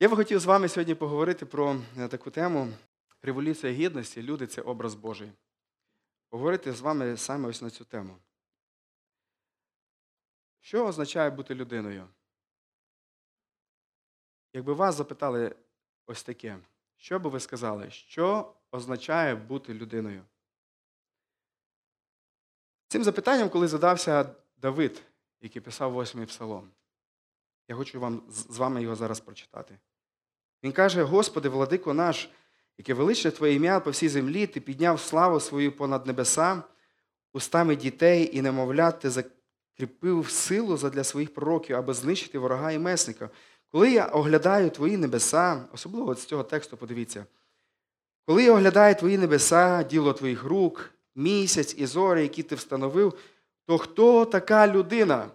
Я би хотів з вами сьогодні поговорити про е, таку тему революція гідності. Люди це образ Божий. Поговорити з вами саме ось на цю тему. Що означає бути людиною? Якби вас запитали ось таке, що би ви сказали? Що означає бути людиною? Цим запитанням, коли задався Давид, який писав восьмий псалом, я хочу вам з вами його зараз прочитати. Він каже: Господи, владико наш, яке величне Твоє ім'я по всій землі, Ти підняв славу свою понад небеса, устами дітей і немовлят, ти закріпив силу задля своїх пророків, аби знищити ворога і месника. Коли я оглядаю Твої небеса, особливо з цього тексту подивіться, коли я оглядаю Твої небеса, діло Твоїх рук, місяць і зорі, які ти встановив, то хто така людина?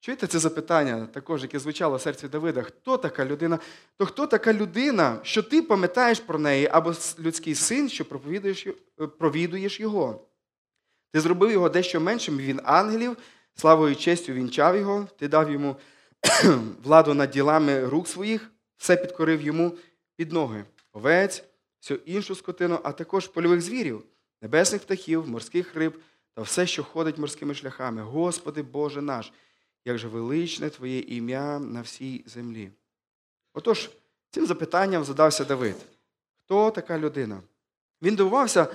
Чуєте це запитання, також, яке звучало в серці Давида? Хто така людина? То хто така людина, що ти пам'ятаєш про неї, або людський син, що проповідуєш, провідуєш його? Ти зробив його дещо меншим, він ангелів, славою і честю вінчав його, ти дав йому владу над ділами рук своїх, все підкорив йому під ноги, овець, всю іншу скотину, а також польових звірів, небесних птахів, морських риб та все, що ходить морськими шляхами. Господи Боже наш! Як же величне Твоє ім'я на всій землі. Отож, цим запитанням задався Давид. Хто така людина? Він дивувався,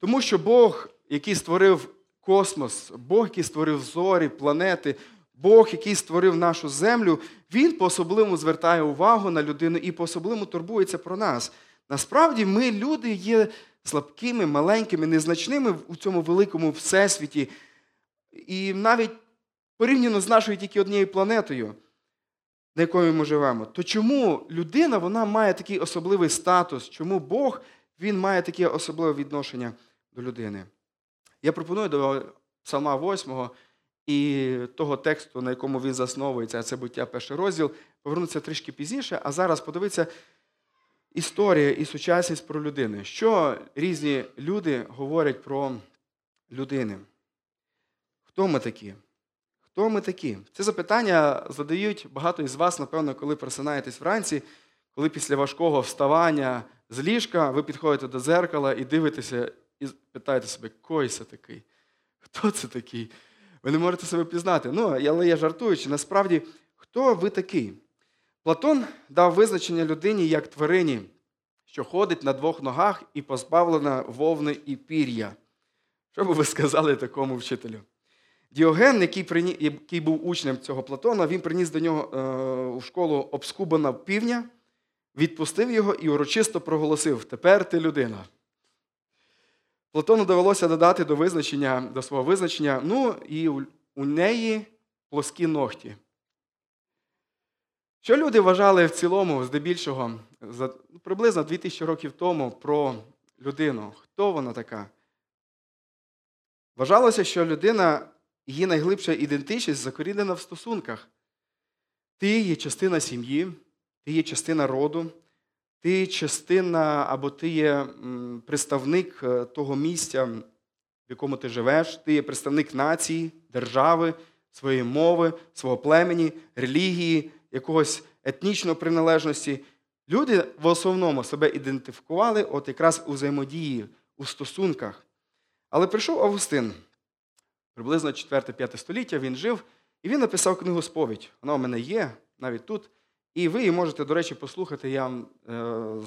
тому що Бог, який створив космос, Бог, який створив зорі, планети, Бог, який створив нашу землю, Він по-особливому звертає увагу на людину і по-особливому турбується про нас. Насправді, ми, люди, є слабкими, маленькими, незначними у цьому великому всесвіті. І навіть порівняно з нашою тільки однією планетою, на якої ми живемо, то чому людина вона має такий особливий статус? Чому Бог він має таке особливе відношення до людини? Я пропоную до Псалма 8 і того тексту, на якому він засновується, а це буття перший розділ, повернутися трішки пізніше, а зараз подивитися історія і сучасність про людини. Що різні люди говорять про людини? Хто ми такі? Хто ми такі? Це запитання задають багато із вас, напевно, коли просинаєтесь вранці, коли після важкого вставання з ліжка ви підходите до зеркала і дивитеся, і питаєте себе, кой це такий? Хто це такий? Ви не можете себе пізнати. Ну, але я жартуючи, насправді, хто ви такий? Платон дав визначення людині як тварині, що ходить на двох ногах і позбавлена вовни і пір'я. Що би ви сказали такому вчителю? Діоген, який прині... який був учнем цього Платона, він приніс до нього е, у школу обскубана півня, відпустив його і урочисто проголосив: Тепер ти людина. Платону довелося додати до визначення, до свого визначення, ну і у, неї плоскі ногті. Що люди вважали в цілому, здебільшого, за приблизно 2000 років тому про людину? Хто вона така? Вважалося, що людина її найглибша ідентичність закорінена в стосунках. Ти є частина сім'ї, ти є частина роду, ти частина або ти є представник е, того місця, в якому ти живеш, ти є представник нації, держави, своєї мови, свого племені, релігії, якогось етнічної приналежності. Люди в основному себе ідентифікували от якраз у взаємодії, у стосунках. Але прийшов Августин приблизно 4-5 століття він жив, і він написав книгу Сповідь. Вона у мене є навіть тут. І ви її можете, до речі, послухати. Я вам е,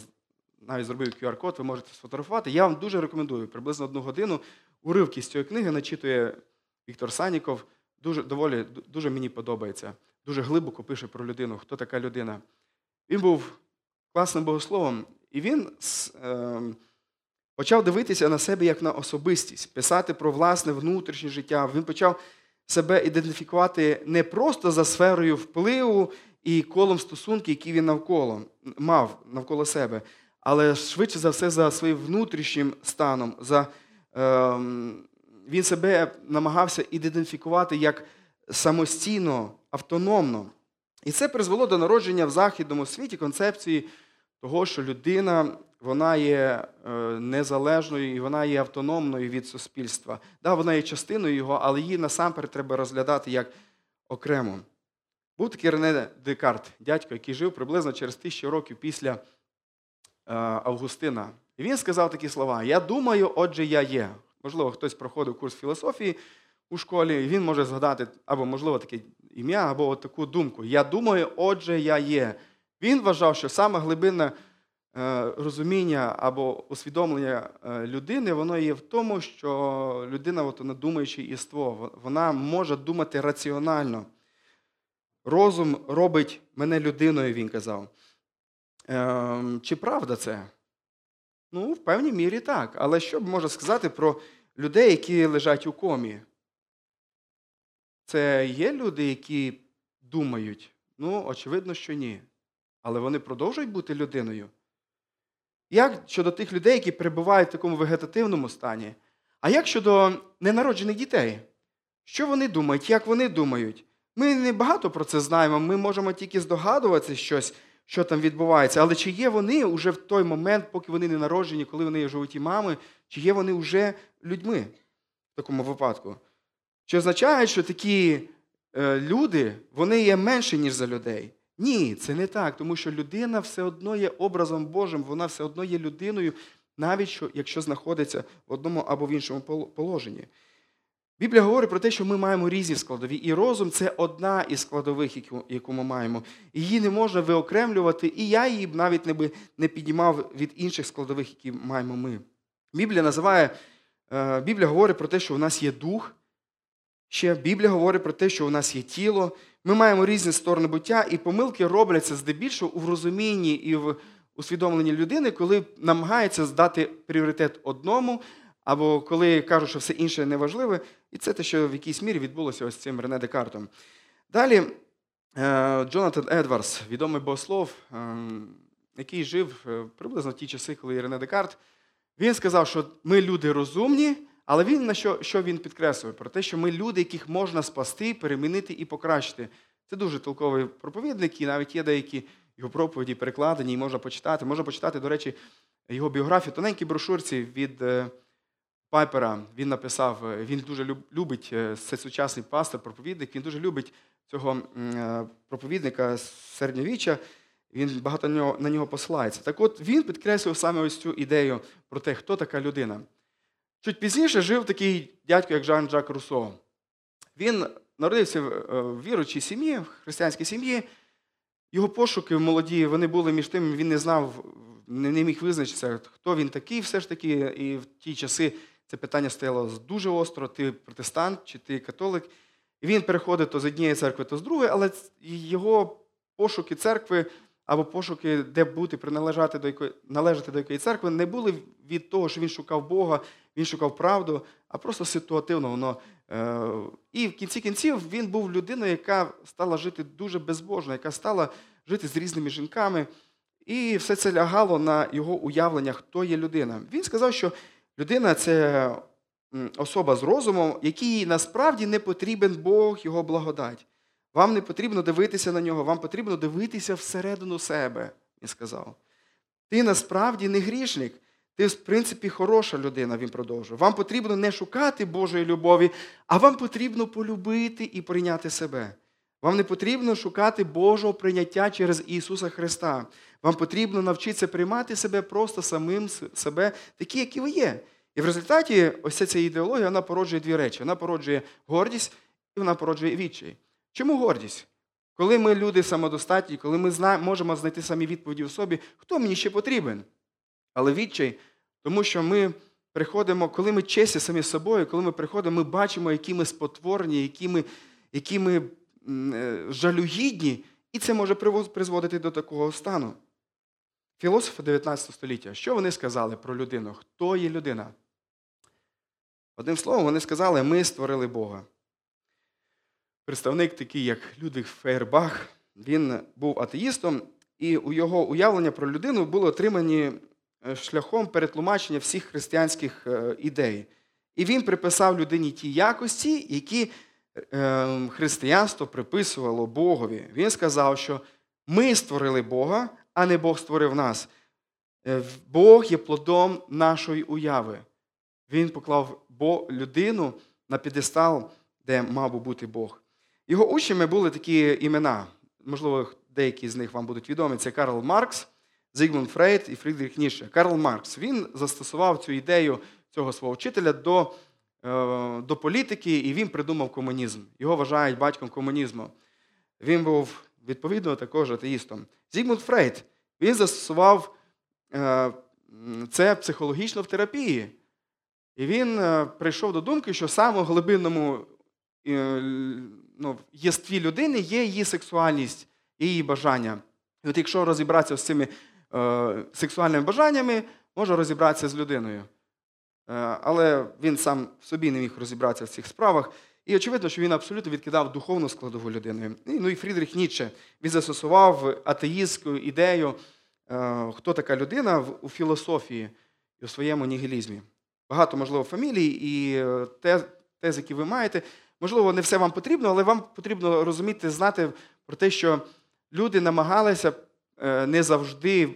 навіть зробив QR-код, ви можете сфотографувати. Я вам дуже рекомендую. Приблизно одну годину уривки з цієї книги начитує Віктор Саніков. Дуже доволі, дуже мені подобається. Дуже глибоко пише про людину, хто така людина. Він був класним богословом, і він. Е, почав дивитися на себе як на особистість, писати про власне внутрішнє життя. Він почав себе ідентифікувати не просто за сферою впливу і колом стосунків, які він навколо мав навколо себе, але швидше за все за своїм внутрішнім станом. За, е, Він себе намагався ідентифікувати як самостійно, автономно. І це призвело до народження в західному світі концепції того, що людина вона є е, незалежною і вона є автономною від суспільства. Да, Вона є частиною його, але її насамперед треба розглядати як окремо. Був такий Рене Декарт, дядько, який жив приблизно через тисячу років після е, Августина. І він сказав такі слова: Я думаю, отже, я є. Можливо, хтось проходив курс філософії у школі, і він може згадати, або, можливо, таке ім'я, або таку думку. Я думаю, отже, я є. Він вважав, що саме глибинне е, розуміння або усвідомлення е, людини, воно є в тому, що людина, от вона думаюче іство, вона може думати раціонально. Розум робить мене людиною, він казав. Ем, Чи правда це? Ну, в певній мірі так. Але що можна сказати про людей, які лежать у комі? Це є люди, які думають? Ну, очевидно, що ні. Але вони продовжують бути людиною. Як щодо тих людей, які перебувають в такому вегетативному стані? А як щодо ненароджених дітей? Що вони думають, як вони думають? Ми не багато про це знаємо, ми можемо тільки здогадуватися щось, що там відбувається. Але чи є вони вже в той момент, поки вони не народжені, коли вони є в животі мами, чи є вони вже людьми в такому випадку? Чи означає, що такі е, люди вони є менше, ніж за людей? Ні, це не так, тому що людина все одно є образом Божим, вона все одно є людиною, навіть що, якщо знаходиться в одному або в іншому положенні. Біблія говорить про те, що ми маємо різні складові, і розум це одна із складових, яку ми маємо. Її не можна виокремлювати, і я її б навіть не, би не піднімав від інших складових, які маємо ми. Біблія називає, е, Біблія говорить про те, що у нас є дух. Ще Біблія говорить про те, що у нас є тіло. Ми маємо різні сторони буття, і помилки робляться здебільшого у розумінні і в усвідомленні людини, коли намагається здати пріоритет одному, або коли кажуть, що все інше неважливе, і це те, що в якійсь мірі відбулося ось цим Рене Декартом. Далі е, Джонатан Едвардс, відомий богослов, е, який жив е, приблизно в ті часи, коли Рене Декарт, він сказав, що ми люди розумні, але він на що що він підкреслює? Про те, що ми люди, яких можна спасти, перемінити і покращити. Це дуже толковий проповідник, і навіть є деякі його проповіді перекладені, і можна почитати. Можна почитати, до речі, його біографію, тоненькій брошурці від Пайпера. Він написав, він дуже любить е, це сучасний пастор, проповідник, він дуже любить цього е, проповідника з середньовіччя, він багато на нього посилається. Так от він підкреслив саме ось цю ідею про те, хто така людина. Чуть пізніше жив такий дядько, як Жан Жак Руссо. Він народився в е, віручій сім'ї, в християнській сім'ї. Його пошуки молоді вони були між тим, він не знав, не міг визначитися, хто він такий, все ж таки, і в ті часи це питання стояло дуже остро: ти протестант чи ти католик. І він переходить то з однієї церкви, то з другої, але його пошуки церкви або пошуки, де бути, приналежати до якої, належати до якої церкви, не були від того, що він шукав Бога, він шукав правду, а просто ситуативно воно. Е, і в кінці кінців він був людиною, яка стала жити дуже безбожно, яка стала жити з різними жінками. І все це лягало на його уявлення, хто є людина. Він сказав, що людина це особа з розумом, якій насправді не потрібен Бог, його благодать. Вам не потрібно дивитися на нього, вам потрібно дивитися всередину себе, він сказав. Ти насправді не грішник. Ти, в принципі, хороша людина, він продовжує. Вам потрібно не шукати Божої любові, а вам потрібно полюбити і прийняти себе. Вам не потрібно шукати Божого прийняття через Ісуса Христа. Вам потрібно навчитися приймати себе просто самим себе, такі, які ви є. І в результаті ось ця ідеологія вона породжує дві речі: вона породжує гордість і вона породжує відчай. Чому гордість? Коли ми люди самодостатні, коли ми можемо знайти самі відповіді в собі, хто мені ще потрібен? Але відчай, тому що ми приходимо, коли ми чесні самі собою, коли ми приходимо, ми бачимо, які ми спотворені, які ми, які ми е, жалюгідні, і це може призводити до такого стану. Філософи 19 століття, що вони сказали про людину? Хто є людина? Одним словом, вони сказали, ми створили Бога. Представник, такий, як Людвиг Фейербах, він був атеїстом, і у його уявлення про людину були отримані шляхом перетлумачення всіх християнських е, ідей. І він приписав людині ті якості, які е, християнство приписувало Богові. Він сказав, що ми створили Бога, а не Бог створив нас. Бог є плодом нашої уяви. Він поклав людину на підестал, де мав би бути Бог. Його учнями були такі імена. Можливо, деякі з них вам будуть відомі. Це Карл Маркс, Зігмунд Фрейд і Фрідріх Ніше. Карл Маркс він застосував цю ідею цього свого вчителя до, е, до політики, і він придумав комунізм. Його вважають батьком комунізму. Він був відповідно також атеїстом. Зігмунд Фрейд він застосував е, це психологічно в терапії. І він е, прийшов до думки, що в глибинному е, ну, єстві людини є її сексуальність і її бажання. І от якщо розібратися з цими сексуальними бажаннями, може розібратися з людиною. Е, але він сам собі не міг розібратися в цих справах. І очевидно, що він абсолютно відкидав духовну складову людини. Ну і Фрідріх Ніцше, він застосував атеїстську ідею, е, хто така людина у філософії і у своєму нігілізмі. Багато, можливо, фамілій і е, тез, які ви маєте. Можливо, не все вам потрібно, але вам потрібно розуміти, знати про те, що люди намагалися е, не завжди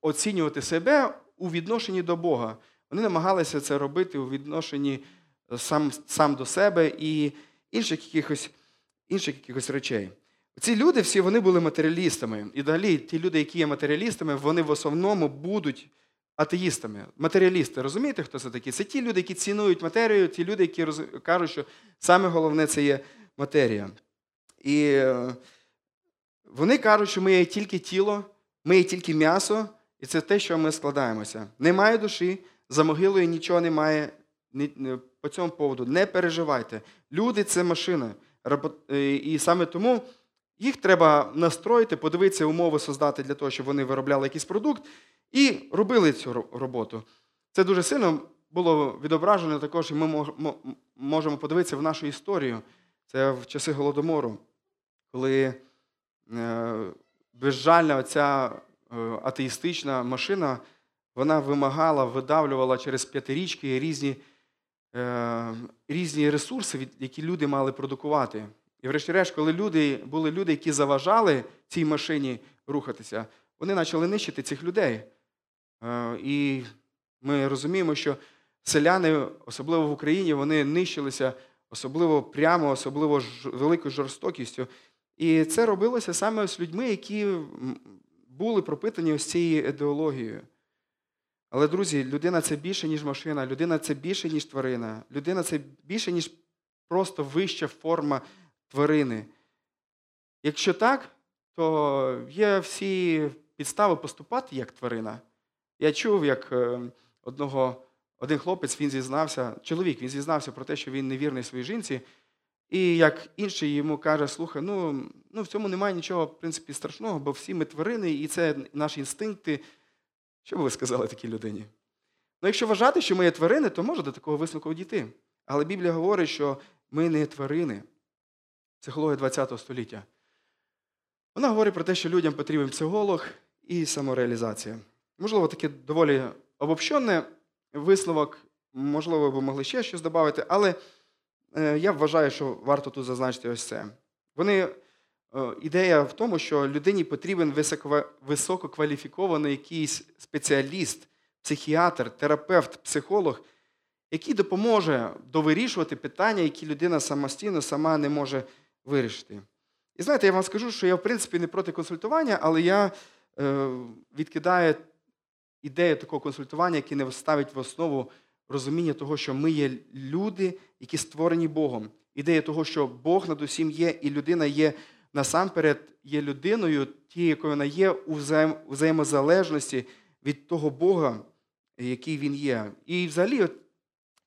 оцінювати себе у відношенні до Бога. Вони намагалися це робити у відношенні е, сам сам до себе і інших якихось інших якихось речей. Ці люди всі вони були матеріалістами. І далі ті люди, які є матеріалістами, вони в основному будуть атеїстами. Матеріалісти, розумієте, хто це такі? Це ті люди, які цінують матерію, ті люди, які роз... кажуть, що саме головне це є матерія. І е, вони кажуть, що ми є тільки тіло, ми є тільки м'ясо, і це те, що ми складаємося. Немає душі, за могилою нічого немає по цьому поводу. Не переживайте. Люди це машина. Е, і саме тому їх треба настроїти, подивитися умови создати для того, щоб вони виробляли якийсь продукт, і робили цю роботу. Це дуже сильно було відображено також, і ми можемо подивитися в нашу історію. Це в часи Голодомору, коли безжальна оця е, атеїстична машина вона вимагала, видавлювала через п'ятирічки різні е, різні ресурси, які люди мали продукувати. І, врешті-решт, коли люди, були люди, які заважали цій машині рухатися, вони почали нищити цих людей. Е, і ми розуміємо, що селяни, особливо в Україні, вони нищилися особливо прямо, особливо великою жорстокістю. І це робилося саме з людьми, які були пропитані ось цією ідеологією. Але, друзі, людина це більше, ніж машина, людина це більше, ніж тварина. Людина це більше, ніж просто вища форма тварини. Якщо так, то є всі підстави поступати як тварина. Я чув, як е, одного, один хлопець він зізнався, чоловік він зізнався про те, що він невірний своїй жінці, і як інший йому каже, слухай, ну ну в цьому немає нічого в принципі, страшного, бо всі ми тварини, і це наші інстинкти. Що би ви сказали такій людині? Ну, якщо вважати, що ми є тварини, то може до такого висновку дійти. Але Біблія говорить, що ми не тварини. Психологія ХХ століття. Вона говорить про те, що людям потрібен психолог і самореалізація. Можливо, таке доволі обобщений висновок, можливо, ви могли ще щось додати, але я вважаю, що варто тут зазначити ось це. Вони Е, ідея в тому, що людині потрібен висококваліфікований якийсь спеціаліст, психіатр, терапевт, психолог, який допоможе довирішувати питання, які людина самостійно сама не може вирішити. І знаєте, я вам скажу, що я, в принципі, не проти консультування, але я е, відкидаю ідею такого консультування, яке не ставить в основу розуміння того, що ми є люди, які створені Богом. Ідея того, що Бог над усім є, і людина є насамперед є людиною, тією, якою вона є у взаємозалежності від того Бога, який він є. І взагалі,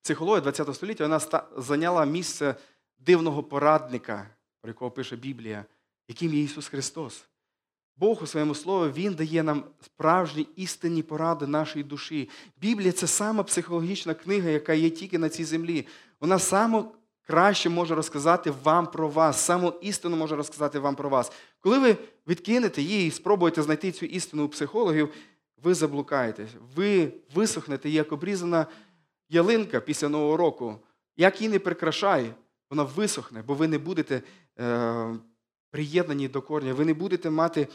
психологія ХХ століття вона зайняла місце дивного порадника, про якого пише Біблія, яким є Ісус Христос. Бог у своєму слові Він дає нам справжні істинні поради нашої душі. Біблія це сама психологічна книга, яка є тільки на цій землі. Вона саме краще може розказати вам про вас, саму істину може розказати вам про вас. Коли ви відкинете її і спробуєте знайти цю істину у психологів, ви заблукаєтесь, ви висохнете, як обрізана ялинка після Нового року. Як її не прикрашай, вона висохне, бо ви не будете е, приєднані до корня, ви не будете мати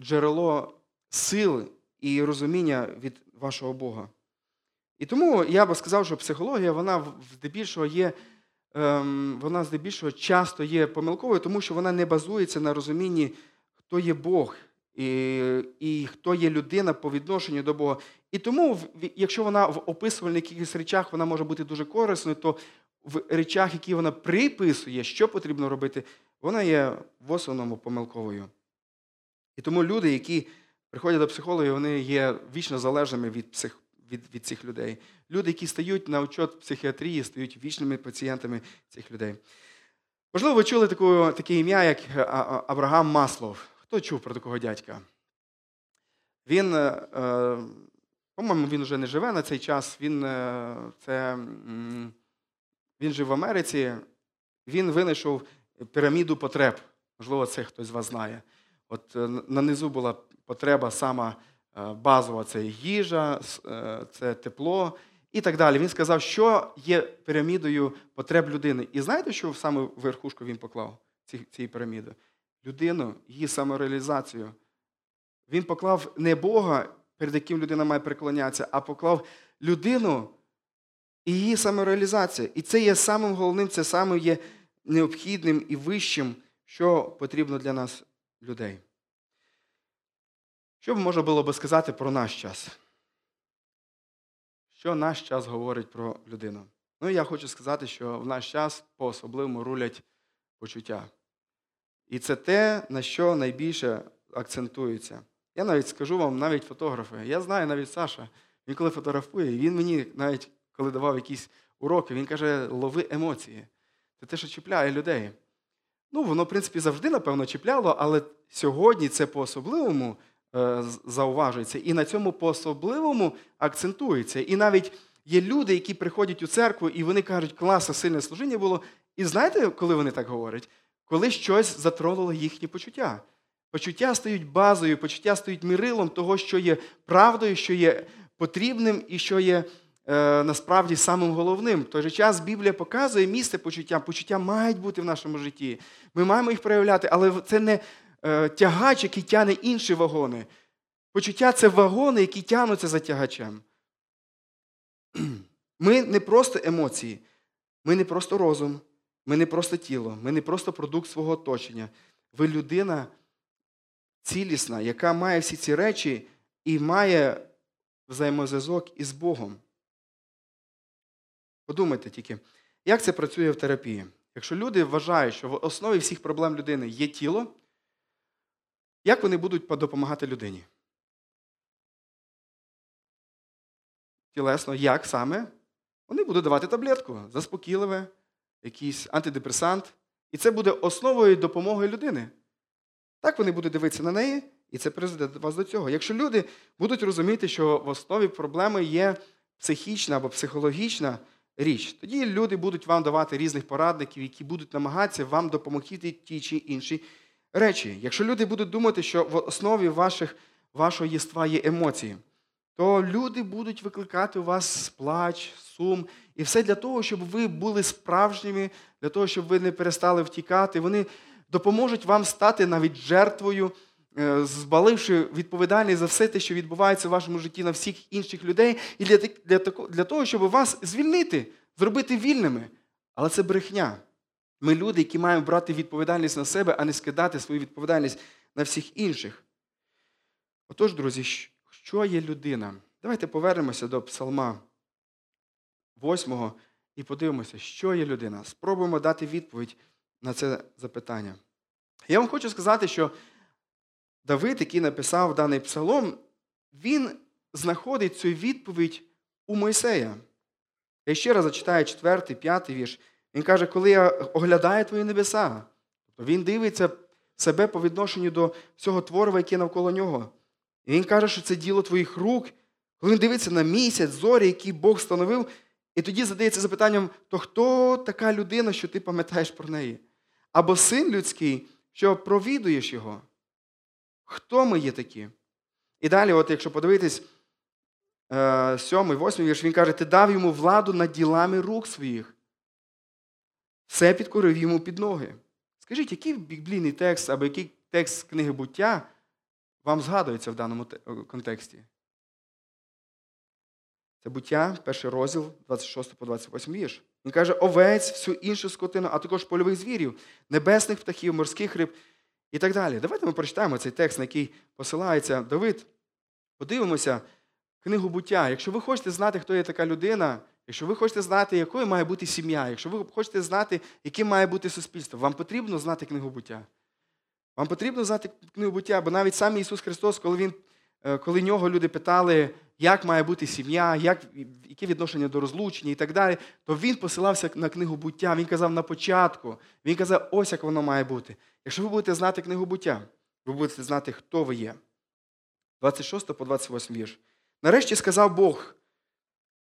джерело сили і розуміння від вашого Бога. І тому я би сказав, що психологія, вона здебільшого є ем, вона здебільшого часто є помилковою, тому що вона не базується на розумінні, хто є Бог і, і хто є людина по відношенню до Бога. І тому, якщо вона в описувальних якихось речах вона може бути дуже корисною, то в речах, які вона приписує, що потрібно робити, вона є в основному помилковою. І тому люди, які приходять до психологів, вони є вічно залежними від, псих, від, від цих людей. Люди, які стають на учет психіатрії, стають вічними пацієнтами цих людей. Можливо, ви чули таку, таке ім'я, як А- Абрагам Маслов. Хто чув про такого дядька? Він, е, е, по-моєму, він вже не живе на цей час. Він, е, це, він жив в Америці. Він винайшов піраміду потреб. Можливо, це хтось з вас знає. От е, на низу була потреба сама е, базова це їжа, е, це тепло і так далі. Він сказав, що є пірамідою потреб людини. І знаєте, що саме в верхушку він поклав цієї піраміди? Людину, її самореалізацію. Він поклав не Бога, перед яким людина має преклонятися, а поклав людину і її самореалізація. І це є самим головним, це саме є необхідним і вищим, що потрібно для нас, людей. Що б можна було би сказати про наш час? Що наш час говорить про людину? Ну, я хочу сказати, що в наш час по-особливому рулять почуття. І це те, на що найбільше акцентується. Я навіть скажу вам, навіть фотографи. Я знаю навіть Саша, він коли фотографує, він мені навіть коли давав якісь уроки, він каже, лови емоції. Це те, що чіпляє людей. Ну, воно, в принципі, завжди, напевно, чіпляло, але сьогодні це по-особливому е, зауважується. І на цьому по-особливому акцентується. І навіть є люди, які приходять у церкву, і вони кажуть, класно, сильне служіння було. І знаєте, коли вони так говорять? Коли щось затронуло їхні почуття. Почуття стають базою, почуття стають мірилом того, що є правдою, що є потрібним і що є насправді самим головним. В той же час Біблія показує місце почуття. Почуття мають бути в нашому житті. Ми маємо їх проявляти, але це не е, тягач, який тягне інші вагони. Почуття це вагони, які тягнуться за тягачем. Ми не просто емоції, ми не просто розум, ми не просто тіло, ми не просто продукт свого оточення. Ви людина цілісна, яка має всі ці речі і має взаємозв'язок із Богом. Подумайте тільки, як це працює в терапії? Якщо люди вважають, що в основі всіх проблем людини є тіло, як вони будуть допомагати людині? Тілесно, як саме? Вони будуть давати таблетку, заспокійливе, якийсь антидепресант. І це буде основою допомоги людини. Так вони будуть дивитися на неї, і це призведе вас до цього. Якщо люди будуть розуміти, що в основі проблеми є психічна або психологічна річ, тоді люди будуть вам давати різних порадників, які будуть намагатися вам допомогти ті чи інші речі. Якщо люди будуть думати, що в основі ваших, вашого єства є емоції, то люди будуть викликати у вас плач, сум, і все для того, щоб ви були справжніми, для того, щоб ви не перестали втікати. Вони допоможуть вам стати навіть жертвою, збаливши відповідальність за все те, що відбувається в вашому житті на всіх інших людей, і для, для, для того, щоб вас звільнити, зробити вільними. Але це брехня. Ми люди, які маємо брати відповідальність на себе, а не скидати свою відповідальність на всіх інших. Отож, друзі, що є людина? Давайте повернемося до Псалма 8 і подивимося, що є людина. Спробуємо дати відповідь на це запитання. Я вам хочу сказати, що Давид, який написав даний псалом, він знаходить цю відповідь у Мойсея. Я ще раз зачитаю 4, 5 вірш. Він каже, коли я оглядаю твої небеса, тобто він дивиться себе по відношенню до всього творива, яке навколо нього. І він каже, що це діло твоїх рук, коли він дивиться на місяць, зорі, які Бог встановив, і тоді задається запитанням: то хто така людина, що ти пам'ятаєш про неї? Або син людський, що провідуєш його? Хто ми є такі? І далі, от якщо подивитись, е, сьомий, восьмий вірш, він каже, ти дав йому владу над ділами рук своїх. Все підкорив йому під ноги. Скажіть, який біблійний текст або який текст книги буття вам згадується в даному е, контексті? Це буття, перший розділ, 26 по 28 вірш. Він каже, овець, всю іншу скотину, а також польових звірів, небесних птахів, морських риб і так далі. Давайте ми прочитаємо цей текст, на який посилається Давид. Подивимося книгу буття. Якщо ви хочете знати, хто є така людина, якщо ви хочете знати, якою має бути сім'я, якщо ви хочете знати, яким має бути суспільство, вам потрібно знати книгу буття. Вам потрібно знати книгу буття, бо навіть сам Ісус Христос, коли він, е, коли нього люди питали, як має бути сім'я, як, яке відношення до розлучення і так далі, то він посилався на книгу буття. Він казав на початку, він казав, ось як воно має бути. Якщо ви будете знати книгу буття, ви будете знати, хто ви є. 26 по 28 вірш. Нарешті сказав Бог.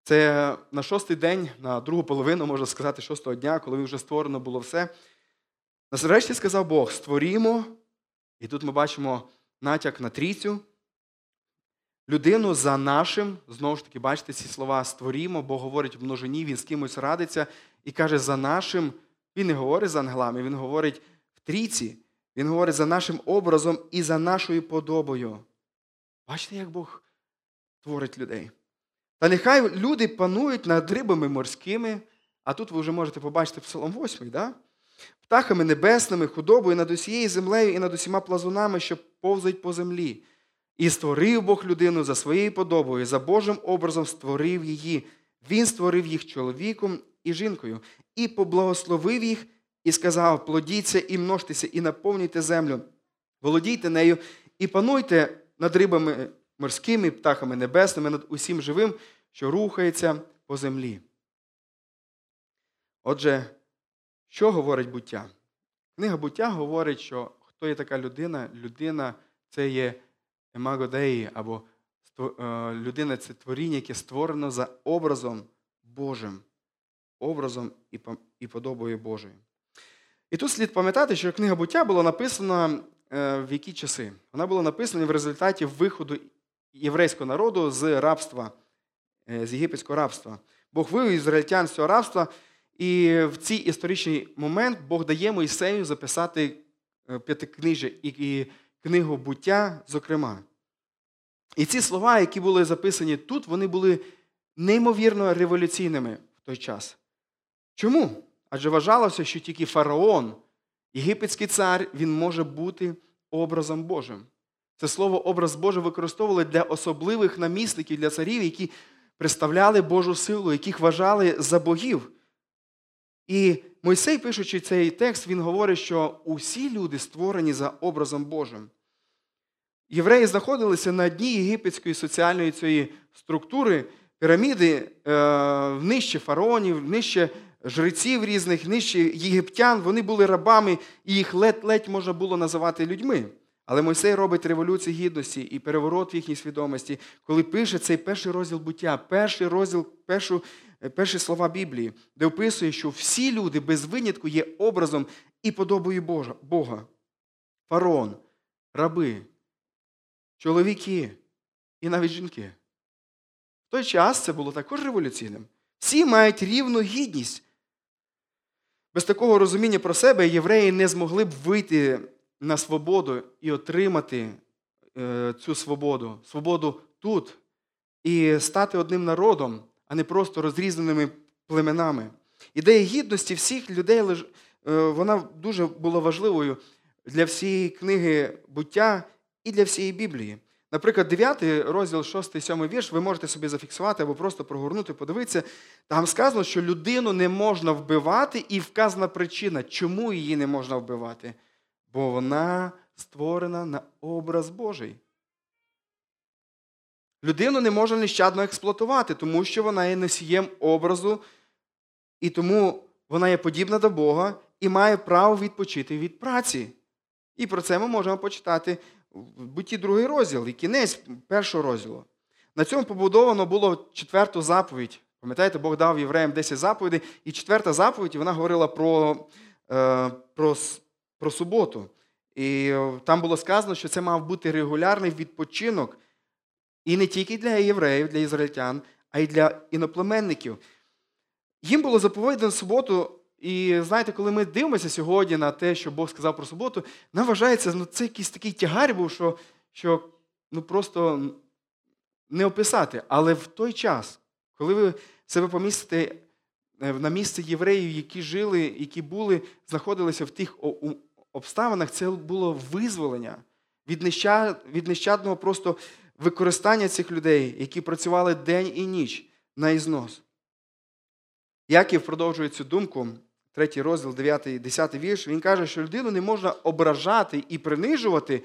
Це на шостий день, на другу половину, можна сказати, шостого дня, коли вже створено було все. Нарешті сказав Бог: створімо, і тут ми бачимо натяк на трійцю, людину за нашим, знову ж таки, бачите ці слова створімо, Бог говорить в множині, він з кимось радиться і каже, за нашим, він не говорить за ангелами, він говорить трійці, він говорить за нашим образом і за нашою подобою. Бачите, як Бог творить людей. Та нехай люди панують над рибами морськими, а тут ви вже можете побачити Псалом 8, да? птахами небесними, худобою над усією землею і над усіма плазунами, що повзають по землі. І створив Бог людину за своєю подобою, за Божим образом створив її. Він створив їх чоловіком і жінкою, і поблагословив їх, і сказав: плодіться і множтеся, і наповнюйте землю, володійте нею, і пануйте над рибами морськими, птахами небесними, над усім живим, що рухається по землі. Отже, що говорить буття? Книга буття говорить, що хто є така людина? Людина це є емагодеї, або е, людина це творіння, яке створено за образом Божим, образом і подобою Божою. І тут слід пам'ятати, що книга буття була написана е, в які часи? Вона була написана в результаті виходу єврейського народу з рабства, е, з єгипетського рабства. Бог вивів ізраїльтян з цього рабства, і в цей історичний момент Бог дає Моїсею записати п'ятикнижжя і книгу буття, зокрема. І ці слова, які були записані тут, вони були неймовірно революційними в той час. Чому? Адже вважалося, що тільки фараон, єгипетський цар, він може бути образом Божим. Це слово образ Божий використовували для особливих намісників, для царів, які представляли Божу силу, яких вважали за богів. І Мойсей, пишучи цей текст, він говорить, що усі люди створені за образом Божим. Євреї знаходилися на дні єгипетської соціальної цієї структури, піраміди е, нижче фараонів, нижче жреців різних, нижче єгиптян. Вони були рабами, і їх ледь-ледь можна було називати людьми. Але Мойсей робить революцію гідності і переворот в їхній свідомості, коли пише цей перший розділ буття, перший розділ, першу, перші слова Біблії, де описує, що всі люди без винятку є образом і подобою Бога. Фараон, раби, чоловіки і навіть жінки. В той час це було також революційним. Всі мають рівну гідність. Без такого розуміння про себе євреї не змогли б вийти на свободу і отримати е, цю свободу, свободу тут і стати одним народом, а не просто розрізненими племенами. Ідея гідності всіх людей е, вона дуже була важливою для всієї книги буття і для всієї Біблії. Наприклад, 9 розділ 6, 7 вірш, ви можете собі зафіксувати або просто прогорнути, подивитися. Там сказано, що людину не можна вбивати, і вказана причина, чому її не можна вбивати. Бо вона створена на образ Божий. Людину не можна нещадно експлуатувати, тому що вона є носієм образу, і тому вона є подібна до Бога і має право відпочити від праці. І про це ми можемо почитати в бутті другий розділ і кінець першого розділу. На цьому побудовано було четверту заповідь. Пам'ятаєте, Бог дав євреям 10 заповідей, і четверта заповідь вона говорила про, е, про, про суботу. І там було сказано, що це мав бути регулярний відпочинок. І не тільки для євреїв, для ізраїльтян, а й для іноплеменників. Їм було заповідано суботу і знаєте, коли ми дивимося сьогодні на те, що Бог сказав про суботу, нам вважається, ну це якийсь такий тягар був, що що ну, просто не описати. Але в той час, коли ви себе помістите е, на місце євреїв, які жили, які були, знаходилися в тих обставинах, це було визволення від нещадного просто використання цих людей, які працювали день і ніч на ізнос. Яків продовжує цю думку, третій розділ, 9, 10 вірш, він каже, що людину не можна ображати і принижувати,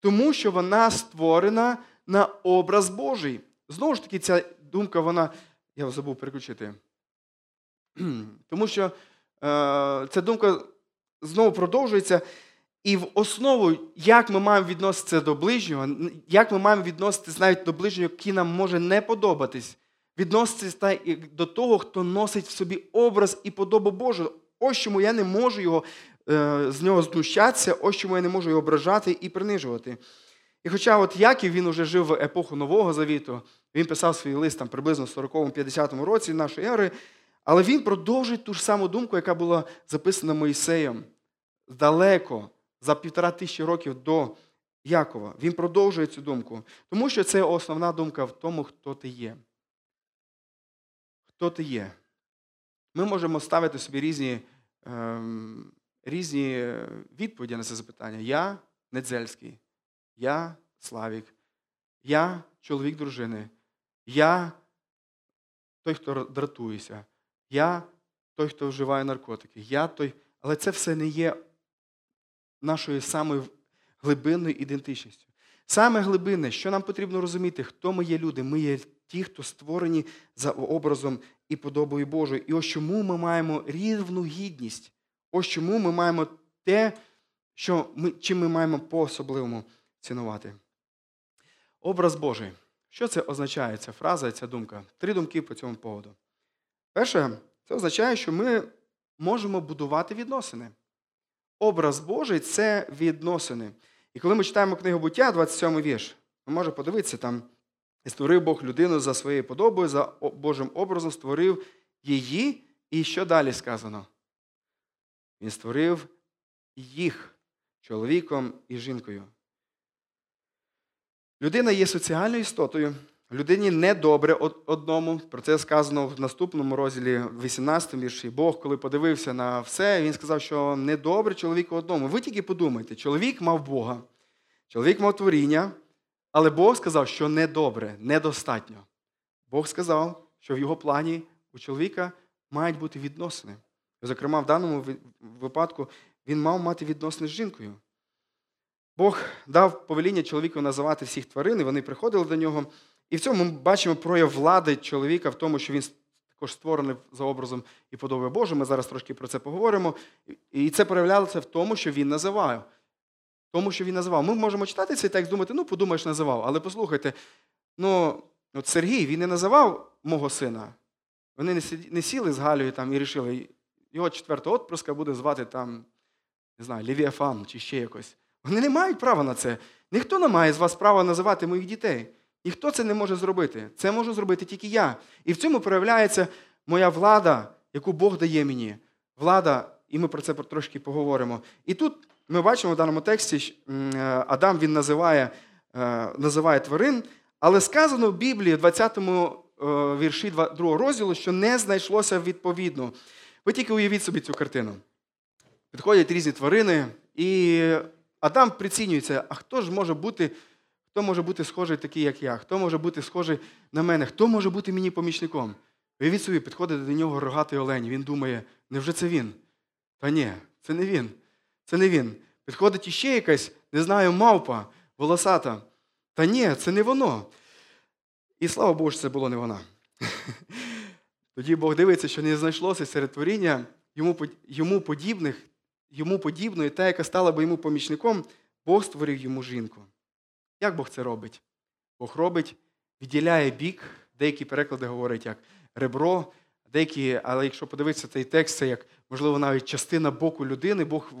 тому що вона створена на образ Божий. Знову ж таки, ця думка, вона. Я забув переключити. Тому що е, ця думка знову продовжується. І в основу, як ми маємо відноситися до ближнього, як ми маємо відноситися навіть до ближнього, який нам може не подобатись, відноситися до того, хто носить в собі образ і подобу Божу. Ось чому я не можу його, е, з нього знущатися, ось чому я не можу його ображати і принижувати. І хоча от Яків він вже жив в епоху Нового Завіту, він писав свій лист там приблизно в 40-50 році нашої ери, але він продовжує ту ж саму думку, яка була записана Моїсеєм далеко, за півтора тисячі років до Якова. Він продовжує цю думку, тому що це основна думка в тому, хто ти є. Хто ти є? Ми можемо ставити собі різні ем, різні відповіді на це запитання. Я Недзельський, я Славік, я чоловік дружини, я той, хто дратується, я той, хто вживає наркотики, я той. Але це все не є нашою самою глибинною ідентичністю. Саме глибинне, що нам потрібно розуміти, хто ми є люди. Ми є ті, хто створені за образом і подобою Божою. І ось чому ми маємо рівну гідність. Ось чому ми маємо те, що ми, чим ми маємо по-особливому цінувати. Образ Божий. Що це означає, ця фраза, ця думка? Три думки по цьому поводу. Перше, це означає, що ми можемо будувати відносини. Образ Божий це відносини. І коли ми читаємо книгу буття, 27 вірш, ми можемо подивитися там. І створив Бог людину за своєю подобою, за Божим образом створив її. І що далі сказано? Він створив їх чоловіком і жінкою. Людина є соціальною істотою. Людині недобре одному. Про це сказано в наступному розділі 18 вірші. Бог, коли подивився на все, він сказав, що недобре чоловіку одному. Ви тільки подумайте, чоловік мав Бога, чоловік мав творіння, але Бог сказав, що недобре, недостатньо. Бог сказав, що в його плані у чоловіка мають бути відносини. Зокрема, в даному випадку він мав мати відносини з жінкою. Бог дав повеління чоловіку називати всіх тварин, і вони приходили до нього. І в цьому ми бачимо прояв влади чоловіка в тому, що він також створений за образом і подобою Божою. Ми зараз трошки про це поговоримо. І це проявлялося в тому, що він називав. Тому, що він називав. Ми можемо читати цей текст, думати, ну, подумаєш, називав. Але послухайте, ну, от Сергій він не називав мого сина. Вони не сіли з Галею там і рішили, його четвертого отпрыска буде звати там, не знаю, Лівіафан чи ще якось. Вони не мають права на це. Ніхто не має з вас права називати моїх дітей. Ніхто це не може зробити. Це можу зробити тільки я. І в цьому проявляється моя влада, яку Бог дає мені. Влада, і ми про це трошки поговоримо. І тут ми бачимо в даному тексті, е, Адам він називає е, називає тварин, але сказано в Біблії, в 20 му е, вірші 2 розділу, що не знайшлося відповідно. Ви тільки уявіть собі цю картину. Підходять різні тварини, і Адам прицінюється, а хто ж може бути Хто може бути схожий такий, як я? Хто може бути схожий на мене? Хто може бути мені помічником? Уявіть собі, підходить до нього рогатий олень. Він думає, невже це він? Та ні, це не він. Це не він. Підходить іще якась, не знаю, мавпа, волосата. Та ні, це не воно. І слава Богу, що це було не вона. Тоді Бог дивиться, що не знайшлося серед творіння йому подібних, йому подібної, та, яка стала би йому помічником, Бог створив йому жінку. Як Бог це робить? Бог робить, відділяє бік, деякі переклади говорять як ребро, деякі, але якщо подивитися цей текст, це як, можливо, навіть частина боку людини, Бог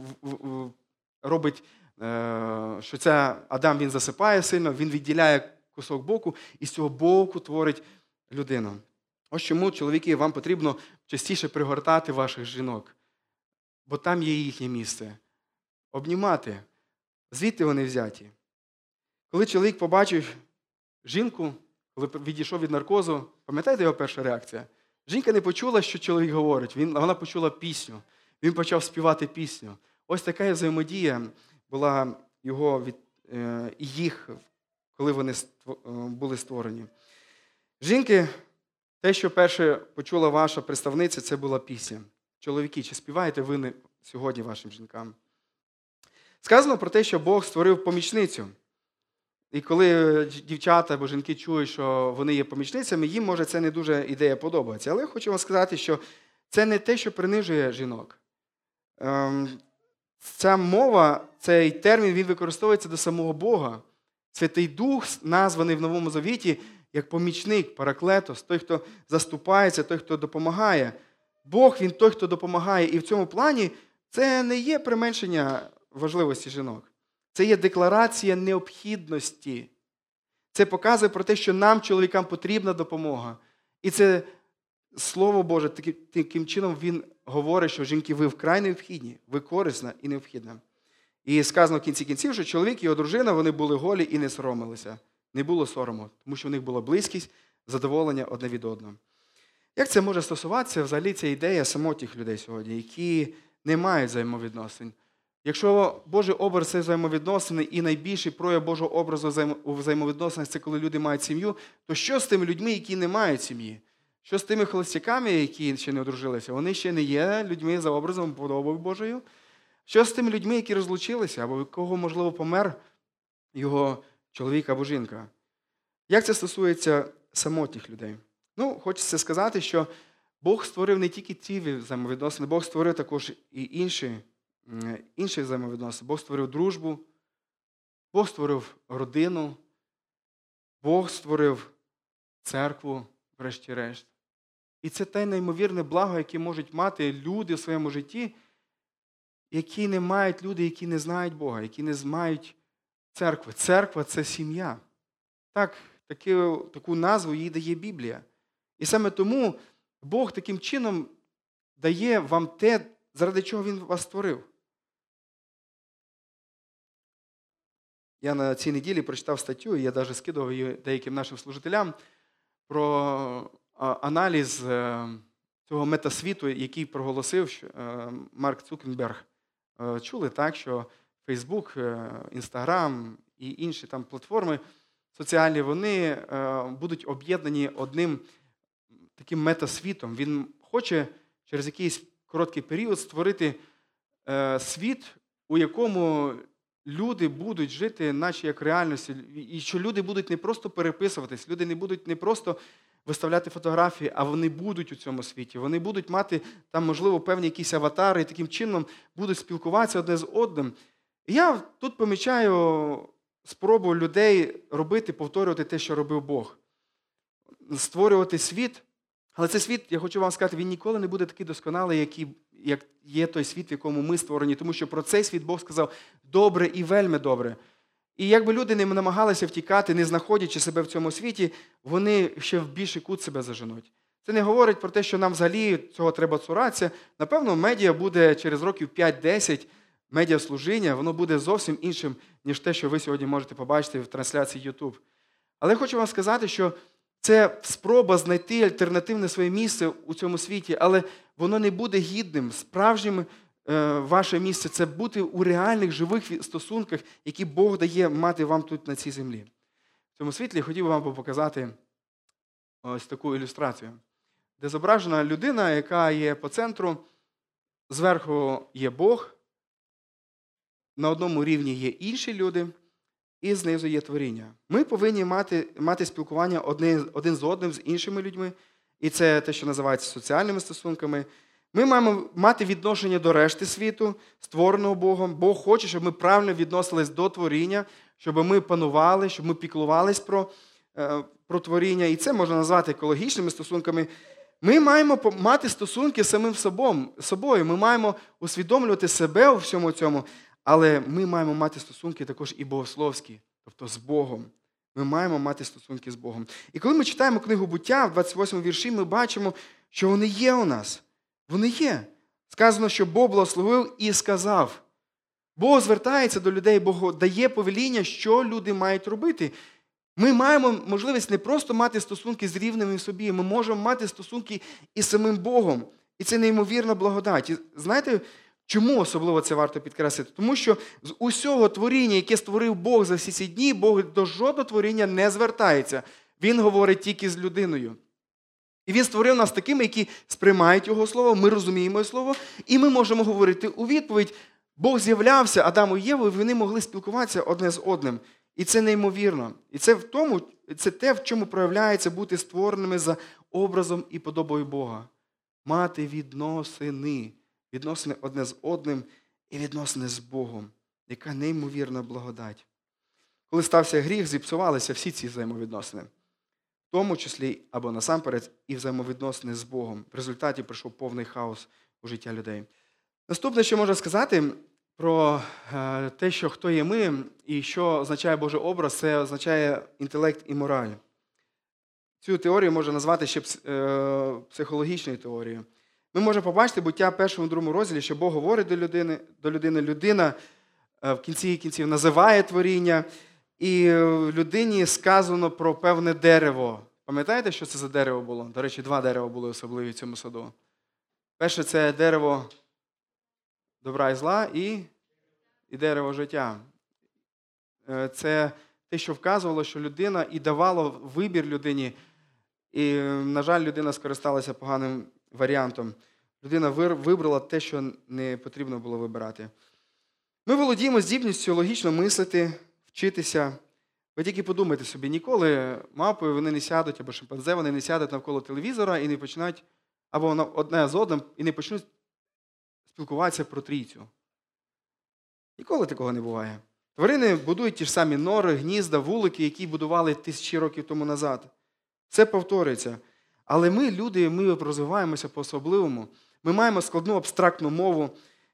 робить, е, що це Адам він засипає сильно, він відділяє кусок боку і з цього боку творить людину. Ось чому, чоловіки, вам потрібно частіше пригортати ваших жінок, бо там є їхнє місце. Обнімати. Звідти вони взяті. Коли чоловік побачив жінку, коли відійшов від наркозу, пам'ятаєте його перша реакція? Жінка не почула, що чоловік говорить. Він, Вона почула пісню. Він почав співати пісню. Ось така взаємодія була його від е, їх, коли вони були створені. Жінки, те, що перше почула ваша представниця, це була пісня. Чоловіки, чи співаєте ви сьогодні вашим жінкам? Сказано про те, що Бог створив помічницю. І коли дівчата або жінки чують, що вони є помічницями, їм може це не дуже ідея подобається. Але я хочу вам сказати, що це не те, що принижує жінок. Ем, ця мова, цей термін він використовується до самого Бога. Святий Дух, названий в Новому Завіті як помічник, параклетос, той, хто заступається, той, хто допомагає. Бог він той, хто допомагає. І в цьому плані це не є применшення важливості жінок. Це є декларація необхідності. Це показує про те, що нам, чоловікам, потрібна допомога. І це Слово Боже, таким чином Він говорить, що жінки, ви вкрай необхідні, ви корисна і необхідна. І сказано в кінці кінців, що чоловік і його дружина вони були голі і не соромилися. Не було сорому, тому що в них була близькість, задоволення одне від одного. Як це може стосуватися взагалі ця ідея самотніх людей сьогодні, які не мають взаємовідносин? Якщо Божий образ це взаємовідносини і найбільший прояв Божого образу у взаємовідносинах це коли люди мають сім'ю, то що з тими людьми, які не мають сім'ї? Що з тими холостяками, які ще не одружилися? Вони ще не є людьми за образом подобою Божою? Що з тими людьми, які розлучилися, або кого, можливо, помер його чоловік або жінка? Як це стосується самотніх людей? Ну, хочеться сказати, що Бог створив не тільки ті взаємовідносини, Бог створив також і інші інші взаємовідносини. Бог створив дружбу, Бог створив родину, Бог створив церкву, врешті-решт. І це те неймовірне благо, яке можуть мати люди в своєму житті, які не мають люди, які не знають Бога, які не мають церкви. Церква це сім'я. Так, таку, таку назву їй дає Біблія. І саме тому Бог таким чином дає вам те, заради чого Він вас створив. Я на цій неділі прочитав статтю, і я навіть скидував її деяким нашим служителям про аналіз е, цього метасвіту, який проголосив е, Марк Цукенберг. Е, чули так, що Фейсбук, Інстаграм і інші там платформи соціальні, вони будуть об'єднані одним таким метасвітом. Він хоче через якийсь короткий період створити світ, у якому люди будуть жити, наче як реальності, і що люди будуть не просто переписуватись, люди не будуть не просто виставляти фотографії, а вони будуть у цьому світі. Вони будуть мати там, можливо, певні якісь аватари, і таким чином будуть спілкуватися одне з одним. Я тут помічаю спробу людей робити, повторювати те, що робив Бог. Створювати світ. Але цей світ, я хочу вам сказати, він ніколи не буде такий досконалий, який, як є той світ, в якому ми створені, тому що про цей світ Бог сказав добре і вельми добре. І якби люди не намагалися втікати, не знаходячи себе в цьому світі, вони ще в більший кут себе заженуть. Це не говорить про те, що нам взагалі цього треба цуратися. Напевно, медіа буде через років 5-10, медіаслужіння, воно буде зовсім іншим, ніж те, що ви сьогодні можете побачити в трансляції YouTube. Але хочу вам сказати, що це спроба знайти альтернативне своє місце у цьому світі, але воно не буде гідним. Справжнім е, ваше місце це бути у реальних живих стосунках, які Бог дає мати вам тут на цій землі. В цьому світлі хотів би вам показати ось таку ілюстрацію, де зображена людина, яка є по центру, зверху є Бог, на одному рівні є інші люди і знизу є творіння. Ми повинні мати мати спілкування один, один з одним, з іншими людьми, і це те, що називається соціальними стосунками. Ми маємо мати відношення до решти світу, створеного Богом. Бог хоче, щоб ми правильно відносились до творіння, щоб ми панували, щоб ми піклувались про, е, про творіння. І це можна назвати екологічними стосунками. Ми маємо мати стосунки з самим собою. Ми маємо усвідомлювати себе у всьому цьому. Але ми маємо мати стосунки також і богословські, тобто з Богом. Ми маємо мати стосунки з Богом. І коли ми читаємо книгу буття в 28 вірші, ми бачимо, що вони є у нас. Вони є. Сказано, що Бог благословив і сказав. Бог звертається до людей, Бог дає повеління, що люди мають робити. Ми маємо можливість не просто мати стосунки з рівними собі, ми можемо мати стосунки із самим Богом. І це неймовірна благодать. І знаєте, чому особливо це варто підкреслити? Тому що з усього творіння, яке створив Бог за всі ці дні, Бог до жодного творіння не звертається. Він говорить тільки з людиною. І він створив нас такими, які сприймають його слово, ми розуміємо його слово, і ми можемо говорити у відповідь. Бог з'являвся Адаму і Єву, і вони могли спілкуватися одне з одним. І це неймовірно. І це в тому, це те, в чому проявляється бути створеними за образом і подобою Бога. Мати відносини, відносини одне з одним і відносини з Богом. Яка неймовірна благодать. Коли стався гріх, зіпсувалися всі ці взаємовідносини, в тому числі або насамперед і взаємовідносини з Богом. В результаті прийшов повний хаос у життя людей. Наступне, що можна сказати про е, те, що хто є ми, і що означає Божий образ, це означає інтелект і мораль. Цю теорію можна назвати ще е, психологічною теорією. Ми можемо побачити буття першому другому розділі, що Бог говорить до людини, до людини, людина е, в кінці кінців називає творіння, і людині сказано про певне дерево. Пам'ятаєте, що це за дерево було? До речі, два дерева були особливі в цьому саду. Перше це дерево добра і зла і, і дерево життя. Е, це те, що вказувало, що людина і давало вибір людині. І, на жаль, людина скористалася поганим варіантом. Людина вибрала те, що не потрібно було вибирати. Ми володіємо здібністю логічно мислити, вчитися. Ви тільки подумайте собі, ніколи мапою вони не сядуть, або шимпанзе вони не сядуть навколо телевізора і не починають, або одне з одним, і не почнуть спілкуватися про трійцю. Ніколи такого не буває. Тварини будують ті ж самі нори, гнізда, вулики, які будували тисячі років тому назад. Все повторюється. Але ми, люди, ми розвиваємося по-особливому. Ми маємо складну абстрактну мову.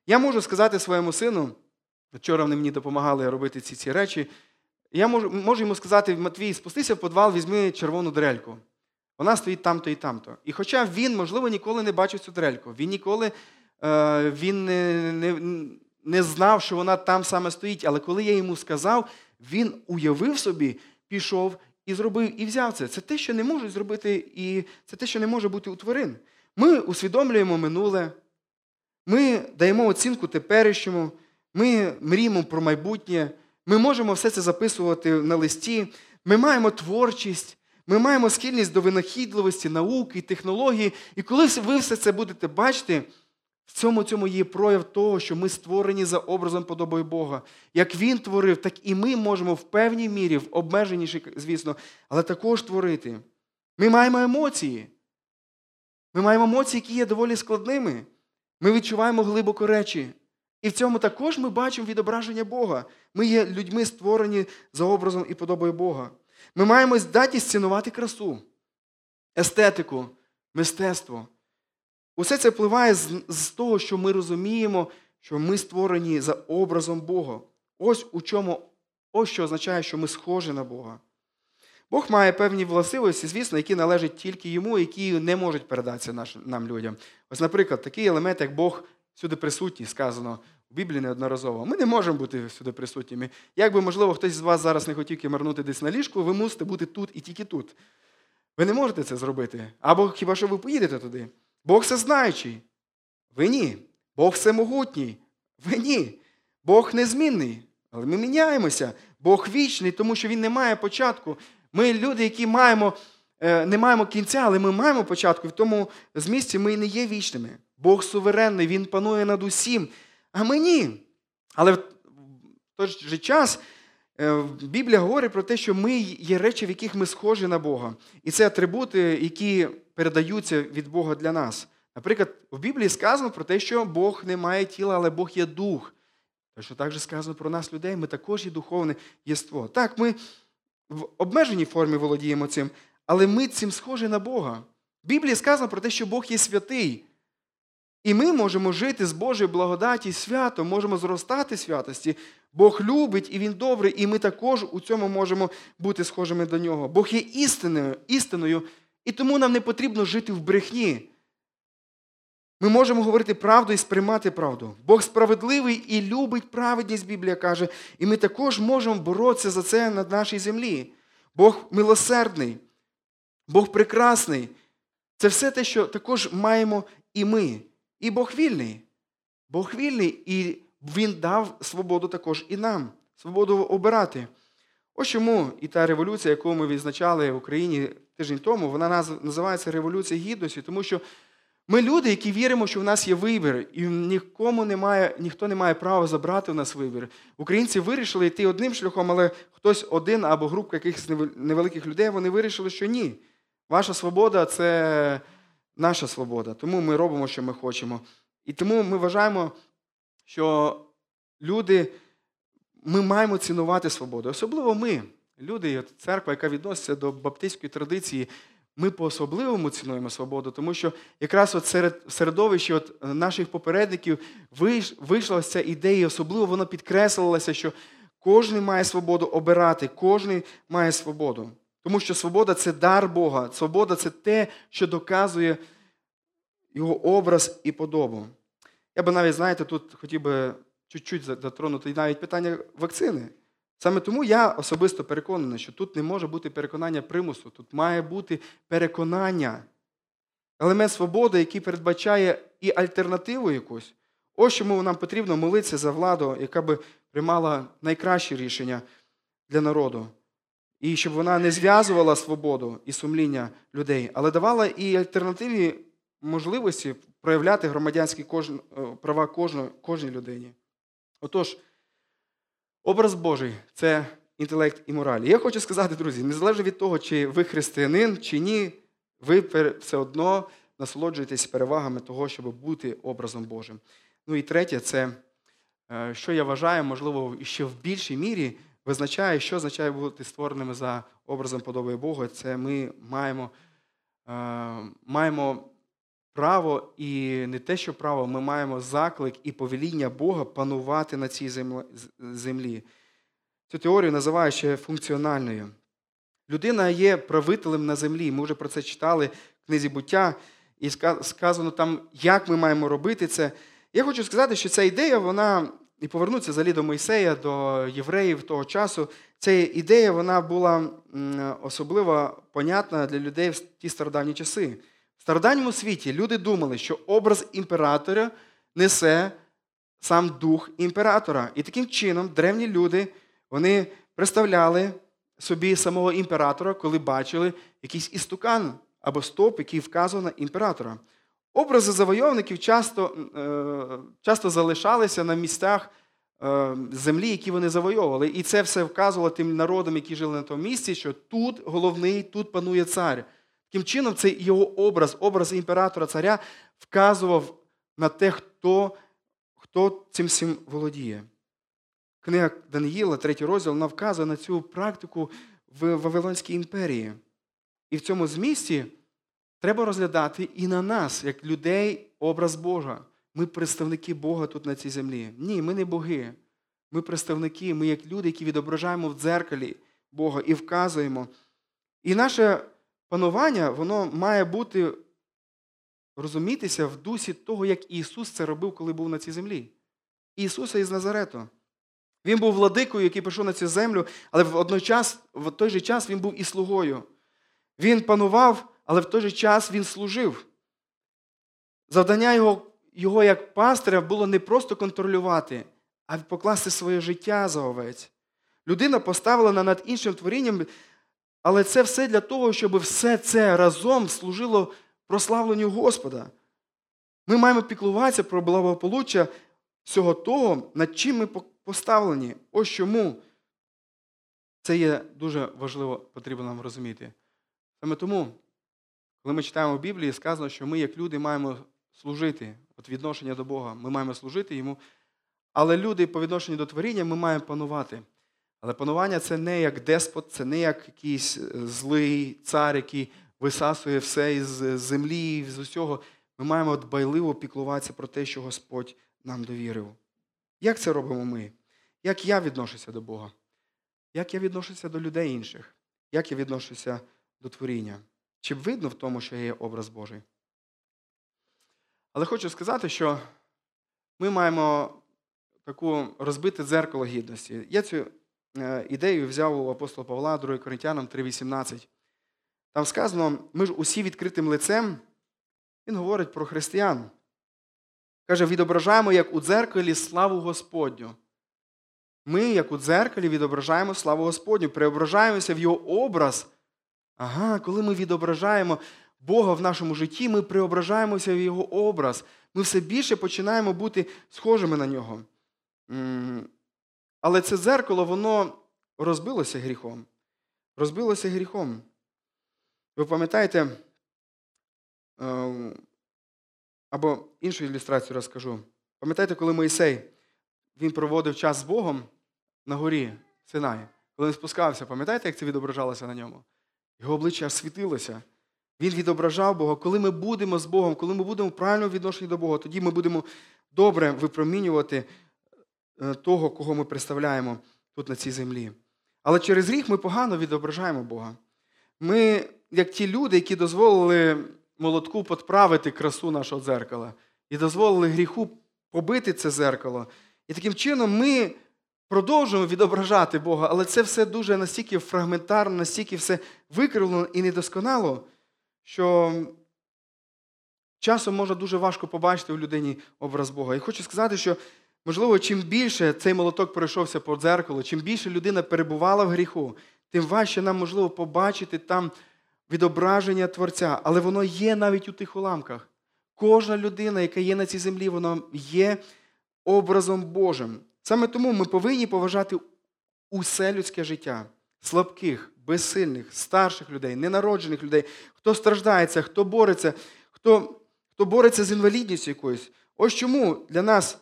Я можу сказати своєму сину, вчора вони мені допомагали робити ці ці речі. Я можу можу йому сказати, Матвій, спустися в подвал, візьми червону дрельку. Вона стоїть там-то і там-то. І хоча він, можливо, ніколи не бачив цю дрельку, він ніколи е, він не, не, не знав, що вона там саме стоїть. Але коли я йому сказав, він уявив собі, пішов і зробив, і взяв це. Це те, що не можуть зробити, і це те, що не може бути у тварин. Ми усвідомлюємо минуле, ми даємо оцінку теперішньому, ми мріємо про майбутнє, ми можемо все це записувати на листі, ми маємо творчість, ми маємо схильність до винахідливості, науки, технології. І коли ви все це будете бачити, в цьому цьому є прояв того, що ми створені за образом подобою Бога. Як Він творив, так і ми можемо в певній мірі, в обмеженішій, звісно, але також творити. Ми маємо емоції. Ми маємо емоції, які є доволі складними. Ми відчуваємо глибоко речі. І в цьому також ми бачимо відображення Бога. Ми є людьми, створені за образом і подобою Бога. Ми маємо здатність цінувати красу, естетику, мистецтво. Усе це впливає з, з того, що ми розуміємо, що ми створені за образом Бога. Ось у чому, ось що означає, що ми схожі на Бога. Бог має певні властивості, звісно, які належать тільки йому, які не можуть передатися нам людям. Ось, наприклад, такий елемент, як Бог всюди присутній, сказано в Біблії неодноразово. Ми не можемо бути всюди присутніми. Як би, можливо, хтось з вас зараз не хотів кимарнути десь на ліжку, ви мусите бути тут і тільки тут. Ви не можете це зробити. Або хіба що ви поїдете туди? Бог всезнаючий. Ви ні. Бог всемогутній. Ви ні. Бог незмінний. Але ми міняємося. Бог вічний, тому що Він не має початку. Ми люди, які маємо, е, не маємо кінця, але ми маємо початку. В тому змісті ми не є вічними. Бог суверенний, Він панує над усім. А ми ні. Але в той же час Біблія говорить про те, що ми є речі, в яких ми схожі на Бога. І це атрибути, які передаються від Бога для нас. Наприклад, в Біблії сказано про те, що Бог не має тіла, але Бог є дух. Точно так же сказано про нас, людей, ми також є духовне єство. Так, ми в обмеженій формі володіємо цим, але ми цим схожі на Бога. В Біблії сказано про те, що Бог є святий. І ми можемо жити з Божої благодаті свято, можемо зростати святості. Бог любить і Він добрий, і ми також у цьому можемо бути схожими до нього. Бог є істиною, істиною, і тому нам не потрібно жити в брехні. Ми можемо говорити правду і сприймати правду. Бог справедливий і любить праведність, Біблія каже, і ми також можемо боротися за це на нашій землі. Бог милосердний, Бог прекрасний. Це все те, що також маємо і ми. І Бог вільний. Бог вільний, і Він дав свободу також і нам, свободу обирати. Ось чому і та революція, яку ми відзначали в Україні тиждень тому, вона називається Революція Гідності, тому що ми люди, які віримо, що в нас є вибір, і нікому немає, ніхто не має права забрати у нас вибір. Українці вирішили йти одним шляхом, але хтось один або група якихось невеликих людей, вони вирішили, що ні. Ваша свобода це наша свобода. Тому ми робимо, що ми хочемо. І тому ми вважаємо, що люди, ми маємо цінувати свободу. Особливо ми, люди, церква, яка відноситься до баптистської традиції, ми по-особливому цінуємо свободу, тому що якраз от серед середовища от наших попередників вийшла ця ідея, особливо вона підкреслилася, що кожен має свободу обирати, кожен має свободу. Тому що свобода це дар Бога, свобода це те, що доказує його образ і подобу. Я би навіть, знаєте, тут хотів би чуть-чуть затронути навіть питання вакцини. Саме тому я особисто переконаний, що тут не може бути переконання примусу, тут має бути переконання, елемент свободи, який передбачає і альтернативу якусь. Ось чому нам потрібно молитися за владу, яка би приймала найкращі рішення для народу. І щоб вона не зв'язувала свободу і сумління людей, але давала і альтернативні можливості проявляти громадянські. Е, права кожній людині. Отож, образ Божий це інтелект і мораль. Я хочу сказати, друзі, незалежно від того, чи ви християнин, чи ні, ви все одно насолоджуєтесь перевагами того, щоб бути образом Божим. Ну і третє, це, е, що я вважаю, можливо, ще в більшій мірі визначає, що означає бути створеними за образом подобою Бога. Це ми маємо, е, маємо право і не те, що право, ми маємо заклик і повеління Бога панувати на цій землі. Цю теорію називають ще функціональною. Людина є правителем на землі. Ми вже про це читали в книзі буття, і сказано там, як ми маємо робити це. Я хочу сказати, що ця ідея, вона, і повернутися взагалі до Мойсея, до євреїв того часу, ця ідея вона була особливо понятна для людей в ті стародавні часи. В стародавньому світі люди думали, що образ імператора несе сам дух імператора. І таким чином древні люди вони представляли собі самого імператора, коли бачили якийсь істукан або стоп, який вказував на імператора. Образи завойовників часто е, часто залишалися на місцях е, землі, які вони завойовували. І це все вказувало тим народам, які жили на тому місці, що тут головний, тут панує цар. Таким чином, цей його образ, образ імператора царя, вказував на те, хто хто цим всім володіє. Книга Даниїла, третій розділ, вона вказує на цю практику в Вавилонській імперії. І в цьому змісті треба розглядати і на нас, як людей, образ Бога. Ми представники Бога тут на цій землі. Ні, ми не боги. Ми представники, ми як люди, які відображаємо в дзеркалі Бога і вказуємо. І наше панування, воно має бути розумітися в дусі того, як Ісус це робив, коли був на цій землі. Ісуса із Назарету. Він був владикою, який прийшов на цю землю, але водночас, в той же час він був і слугою. Він панував, але в той же час він служив. Завдання його його як пастиря було не просто контролювати, а покласти своє життя за овець. Людина поставлена над іншим творінням але це все для того, щоб все це разом служило прославленню Господа. Ми маємо піклуватися про благополуччя всього того, над чим ми поставлені. Ось чому це є дуже важливо, потрібно нам розуміти. Саме тому, коли ми читаємо в Біблії, сказано, що ми, як люди, маємо служити от відношення до Бога, ми маємо служити Йому. Але люди по відношенню до творіння ми маємо панувати. Але панування це не як деспот, це не як якийсь е, злий цар, який висасує все із землі, з усього. Ми маємо дбайливо піклуватися про те, що Господь нам довірив. Як це робимо ми? Як я відношуся до Бога? Як я відношуся до людей інших? Як я відношуся до творіння? Чи видно в тому, що є образ Божий? Але хочу сказати, що ми маємо таку розбите дзеркало гідності. Я цю е, ідею взяв у апостола Павла, 2 Коринтянам 3,18. Там сказано, ми ж усі відкритим лицем, він говорить про християн. Каже, відображаємо, як у дзеркалі славу Господню. Ми, як у дзеркалі, відображаємо славу Господню, преображаємося в його образ. Ага, коли ми відображаємо Бога в нашому житті, ми преображаємося в Його образ. Ми все більше починаємо бути схожими на нього. Але це дзеркало, воно розбилося гріхом. Розбилося гріхом. Ви пам'ятаєте, е, або іншу ілюстрацію розкажу. Пам'ятаєте, коли Моїсей він проводив час з Богом на горі Синай, коли він спускався, пам'ятаєте, як це відображалося на ньому? Його обличчя світилося. Він відображав Бога. Коли ми будемо з Богом, коли ми будемо в правильному відношенні до Бога, тоді ми будемо добре випромінювати е, того, кого ми представляємо тут на цій землі. Але через гріх ми погано відображаємо Бога. Ми, як ті люди, які дозволили молотку подправити красу нашого дзеркала, і дозволили гріху побити це дзеркало. І таким чином ми продовжуємо відображати Бога, але це все дуже настільки фрагментарно, настільки все викривлено і недосконало, що часом можна дуже важко побачити у людині образ Бога. І хочу сказати, що, можливо, чим більше цей молоток пройшовся по дзеркалу, чим більше людина перебувала в гріху, тим важче нам можливо побачити там відображення Творця. Але воно є навіть у тих уламках. Кожна людина, яка є на цій землі, вона є образом Божим. Саме тому ми повинні поважати усе людське життя, слабких, безсильних, старших людей, ненароджених людей, хто страждається, хто бореться, хто, хто бореться з інвалідністю якоюсь. Ось чому для нас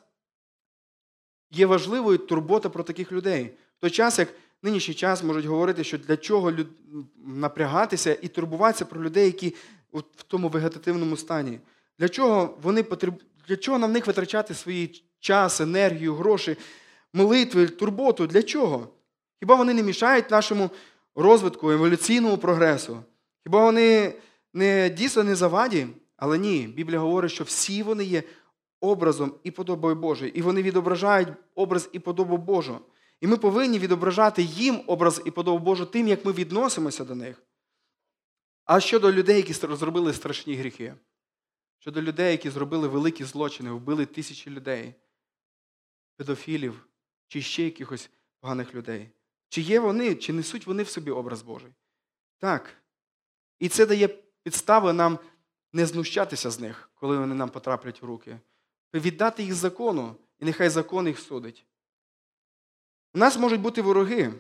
є важливою турбота про таких людей. В той час, як нинішній час можуть говорити, що для чого люд... напрягатися і турбуватися про людей, які в тому вегетативному стані. Для чого вони потреб... для чого нам в них витрачати свої час, енергію, гроші, молитви, турботу. Для чого? Хіба вони не мішають нашому розвитку, еволюційному прогресу? Хіба вони не дійсно не заваді? Але ні, Біблія говорить, що всі вони є образом і подобою Божою. І вони відображають образ і подобу Божу. І ми повинні відображати їм образ і подобу Божу тим, як ми відносимося до них. А щодо людей, які зробили страшні гріхи, щодо людей, які зробили великі злочини, вбили тисячі людей педофілів чи ще якихось поганих людей. Чи є вони, чи несуть вони в собі образ Божий? Так. І це дає підстави нам не знущатися з них, коли вони нам потраплять в руки. Віддати їх закону, і нехай закон їх судить. У нас можуть бути вороги,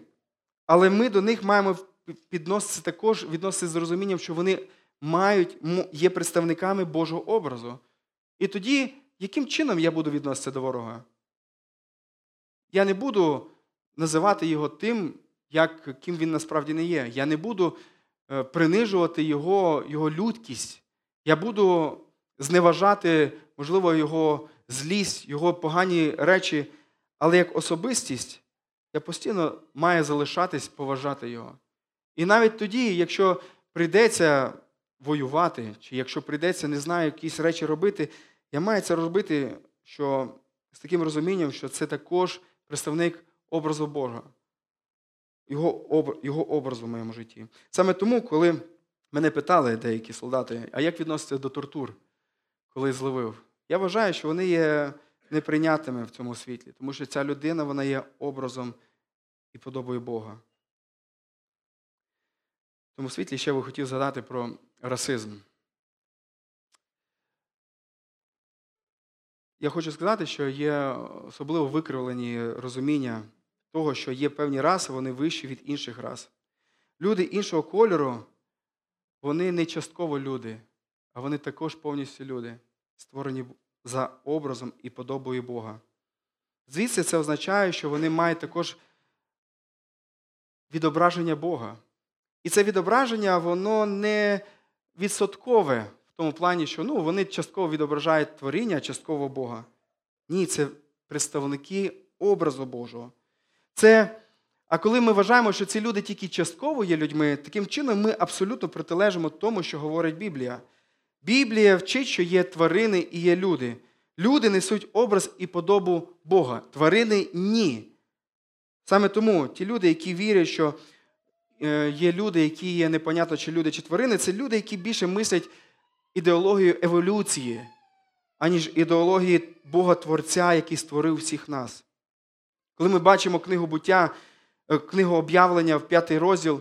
але ми до них маємо підноситися також відноситися з розумінням, що вони мають, є представниками Божого образу. І тоді, яким чином я буду відноситися до ворога? Я не буду називати його тим, як, ким він насправді не є. Я не буду е, принижувати його, його людкість. Я буду зневажати, можливо, його злість, його погані речі, але як особистість я постійно маю залишатись поважати його. І навіть тоді, якщо прийдеться воювати, чи якщо прийдеться, не знаю, якісь речі робити, я маю це робити що, з таким розумінням, що це також представник образу Бога, його його образу в моєму житті. Саме тому, коли мене питали деякі солдати, а як відноситься до тортур, коли зловив, я вважаю, що вони є неприйнятими в цьому світлі, тому що ця людина вона є образом і подобою Бога. В тому світлі ще би хотів згадати про расизм. Я хочу сказати, що є особливо викривлені розуміння того, що є певні раси, вони вищі від інших рас. Люди іншого кольору, вони не частково люди, а вони також повністю люди, створені за образом і подобою Бога. Звідси це означає, що вони мають також відображення Бога. І це відображення, воно не відсоткове тому плані, що ну, вони частково відображають творіння, частково Бога. Ні, це представники образу Божого. Це, А коли ми вважаємо, що ці люди тільки частково є людьми, таким чином ми абсолютно протилежимо тому, що говорить Біблія. Біблія вчить, що є тварини і є люди. Люди несуть образ і подобу Бога. Тварини ні. Саме тому ті люди, які вірять, що е, є люди, які є непонятно, чи люди, чи тварини, це люди, які більше мислять ідеологію еволюції, аніж ідеології Бога Творця, який створив всіх нас. Коли ми бачимо книгу буття, е, книгу об'явлення в п'ятий розділ,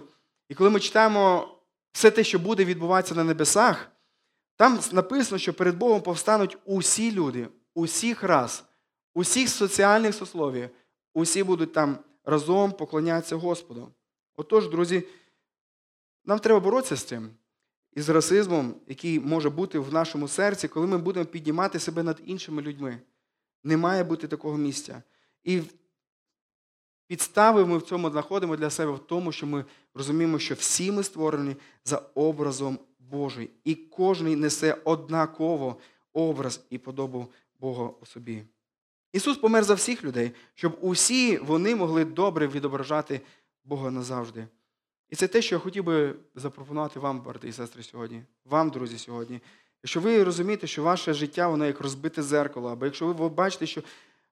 і коли ми читаємо все те, що буде відбуватися на небесах, там написано, що перед Богом повстануть усі люди, усіх рас, усіх соціальних сословій, усі будуть там разом поклонятися Господу. Отож, друзі, нам треба боротися з цим і з расизмом, який може бути в нашому серці, коли ми будемо піднімати себе над іншими людьми. Не має бути такого місця. І підстави ми в цьому знаходимо для себе в тому, що ми розуміємо, що всі ми створені за образом Божий, і кожен несе однаково образ і подобу Бога у собі. Ісус помер за всіх людей, щоб усі вони могли добре відображати Бога назавжди. І це те, що я хотів би запропонувати вам, брати і сестри, сьогодні, вам, друзі, сьогодні. Якщо ви розумієте, що ваше життя воно як розбите зеркало, або якщо ви бачите, що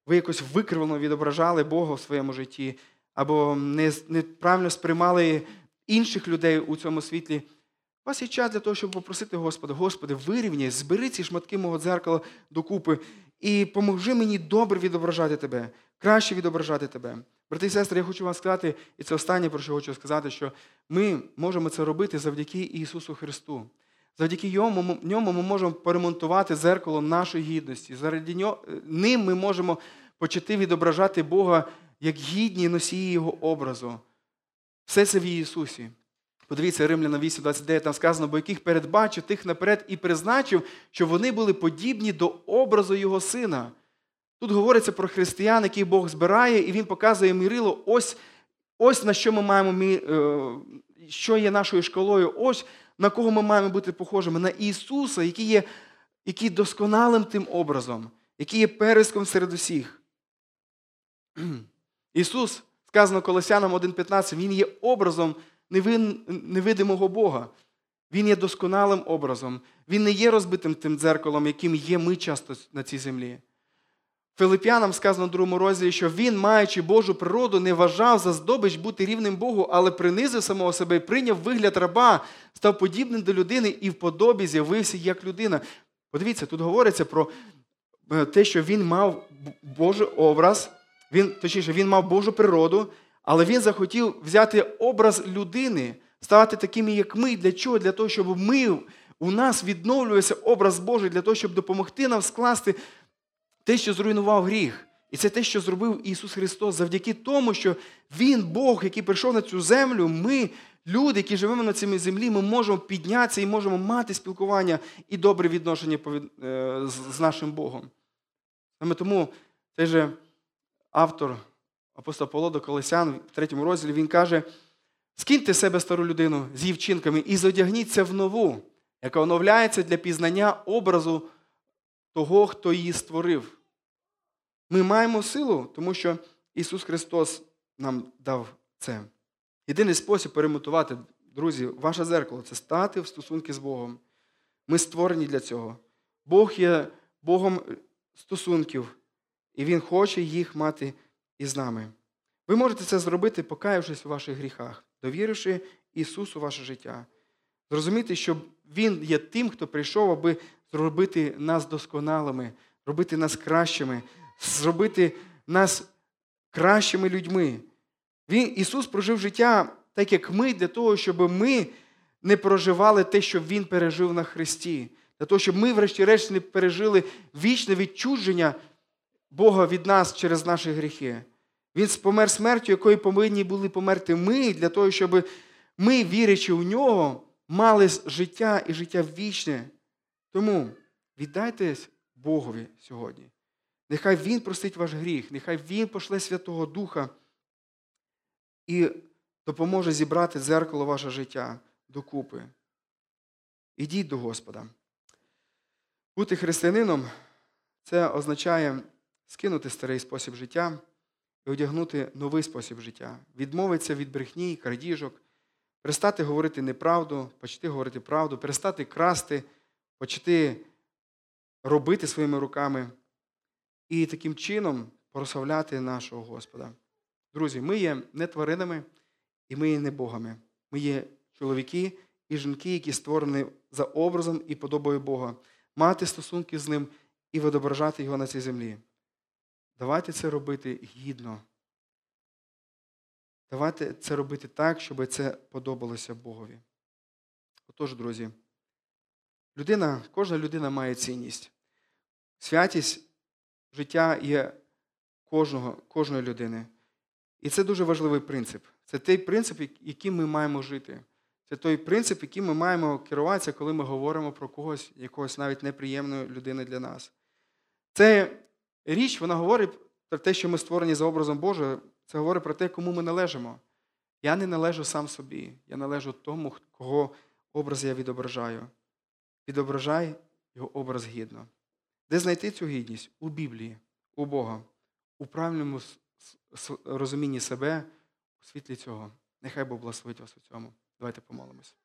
ви якось викривлено відображали Бога в своєму житті, або неправильно сприймали інших людей у цьому світлі, у вас є час для того, щоб попросити Господа, Господи, вирівняй, збери ці шматки мого дзеркала докупи і поможи мені добре відображати Тебе, краще відображати Тебе. Брати і сестри, я хочу вам сказати, і це останнє, про що хочу сказати, що ми можемо це робити завдяки Ісусу Христу. Завдяки ньому, ньому ми можемо поремонтувати зеркало нашої гідності. Заради нього, ним ми можемо почати відображати Бога як гідні носії Його образу. Все це в Ісусі. Подивіться, Римляна 8,29, там сказано, бо яких передбачив, тих наперед і призначив, що вони були подібні до образу Його Сина. Тут говориться про християн, який Бог збирає, і Він показує мірило, ось ось на що ми маємо, е, що є нашою школою, ось на кого ми маємо бути похожими, на Ісуса, який є який досконалим тим образом, який є переском серед усіх. Ісус, сказано Колосянам 1,15, Він є образом невидимого Бога. Він є досконалим образом. Він не є розбитим тим дзеркалом, яким є ми часто на цій землі. Филип'янам сказано в другому розділі, що він, маючи Божу природу, не вважав за здобич бути рівним Богу, але принизив самого себе і прийняв вигляд раба, став подібним до людини і в подобі з'явився як людина. Подивіться, тут говориться про е, те, що він мав Божий образ, він, точніше, він мав Божу природу, але він захотів взяти образ людини, ставати такими, як ми. Для чого? Для того, щоб ми, у нас відновлювався образ Божий, для того, щоб допомогти нам скласти те, що зруйнував гріх. І це те, що зробив Ісус Христос, завдяки тому, що Він, Бог, який прийшов на цю землю, ми, люди, які живемо на цій землі, ми можемо піднятися і можемо мати спілкування і добре відношення е, з нашим Богом. Саме тому цей же автор апостол Павло до Колесян в третьому розділі він каже: скиньте себе стару людину з її вчинками і зодягніться в нову, яка оновляється для пізнання образу того, хто її створив. Ми маємо силу, тому що Ісус Христос нам дав це. Єдиний спосіб перемотувати, друзі, ваше зеркало це стати в стосунки з Богом. Ми створені для цього. Бог є Богом стосунків, і Він хоче їх мати із нами. Ви можете це зробити, покаявшись у ваших гріхах, довіривши Ісусу ваше життя. Зрозуміти, що Він є тим, хто прийшов, аби зробити нас досконалими, робити нас кращими, зробити нас кращими людьми. Він, Ісус прожив життя так, як ми, для того, щоб ми не проживали те, що Він пережив на Христі, для того, щоб ми, врешті-решт, не пережили вічне відчудження Бога від нас через наші гріхи. Він помер смертю, якою повинні були померти ми, для того, щоб ми, вірячи в нього, мали життя і життя вічне. Тому віддайтесь Богові сьогодні. Нехай Він простить ваш гріх, нехай Він пошле Святого Духа і допоможе зібрати дзеркало ваше життя докупи. Ідіть до Господа. Бути християнином це означає скинути старий спосіб життя і одягнути новий спосіб життя, відмовитися від брехні, крадіжок, перестати говорити неправду, почати говорити правду, перестати красти, почати робити своїми руками і таким чином прославляти нашого Господа. Друзі, ми є не тваринами і ми є не богами. Ми є чоловіки і жінки, які створені за образом і подобою Бога, мати стосунки з ним і відображати його на цій землі. Давайте це робити гідно. Давайте це робити так, щоб це подобалося Богові. Отож, друзі, людина, кожна людина має цінність. Святість життя є кожного, кожної людини. І це дуже важливий принцип. Це той принцип, яким ми маємо жити. Це той принцип, яким ми маємо керуватися, коли ми говоримо про когось, якогось навіть неприємної людини для нас. Це річ, вона говорить про те, що ми створені за образом Божим, це говорить про те, кому ми належимо. Я не належу сам собі, я належу тому, кого образ я відображаю. Відображай його образ гідно. Де знайти цю гідність? У Біблії, у Бога, у правильному розумінні себе, у світлі цього. Нехай Бог благословить вас у цьому. Давайте помолимось.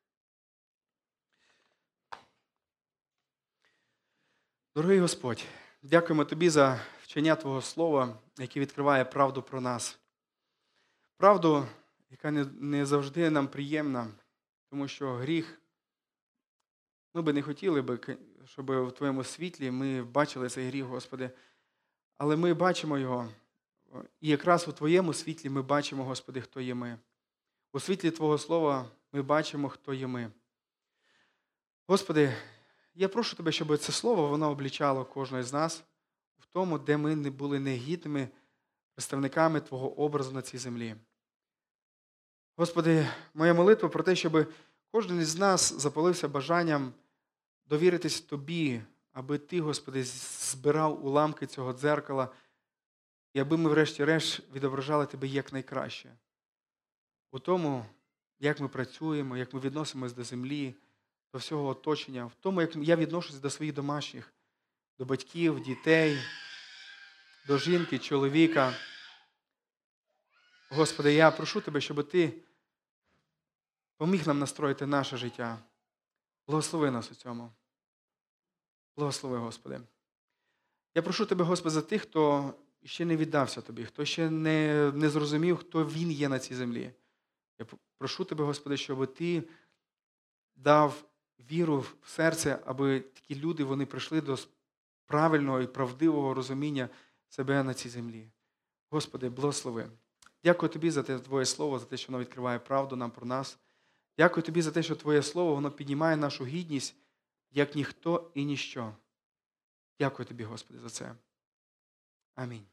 Дорогий Господь, дякуємо Тобі за вчення Твого Слова, яке відкриває правду про нас. Правду, яка не завжди нам приємна, тому що гріх. Ми би не хотіли, би, щоб в Твоєму світлі ми бачили цей гріх, Господи. Але ми бачимо його. І якраз у Твоєму світлі ми бачимо, Господи, хто є ми. У світлі Твого Слова ми бачимо, хто є ми. Господи, я прошу Тебе, щоб це слово воно облічало кожного з нас в тому, де ми не були негідними представниками Твого образу на цій землі. Господи, моя молитва про те, щоб кожен із нас запалився бажанням довіритись Тобі, аби Ти, Господи, збирав уламки цього дзеркала, і аби ми, врешті-решт, відображали Тебе якнайкраще. У тому, як ми працюємо, як ми відносимось до землі, до всього оточення, в тому, як я відношусь до своїх домашніх, до батьків, дітей, до жінки, чоловіка. Господи, я прошу Тебе, щоб Ти поміг нам настроїти наше життя. Благослови нас у цьому. Благослови, Господи. Я прошу Тебе, Господи, за тих, хто ще не віддався Тобі, хто ще не, не зрозумів, хто Він є на цій землі. Я прошу Тебе, Господи, щоб Ти дав віру в серце, аби такі люди вони прийшли до правильного і правдивого розуміння себе на цій землі. Господи, благослови. Дякую Тобі за те Твоє Слово, за те, що воно відкриває правду нам про нас. Дякую Тобі за те, що Твоє Слово воно піднімає нашу гідність, як ніхто і ніщо. Дякую Тобі, Господи, за це. Амінь.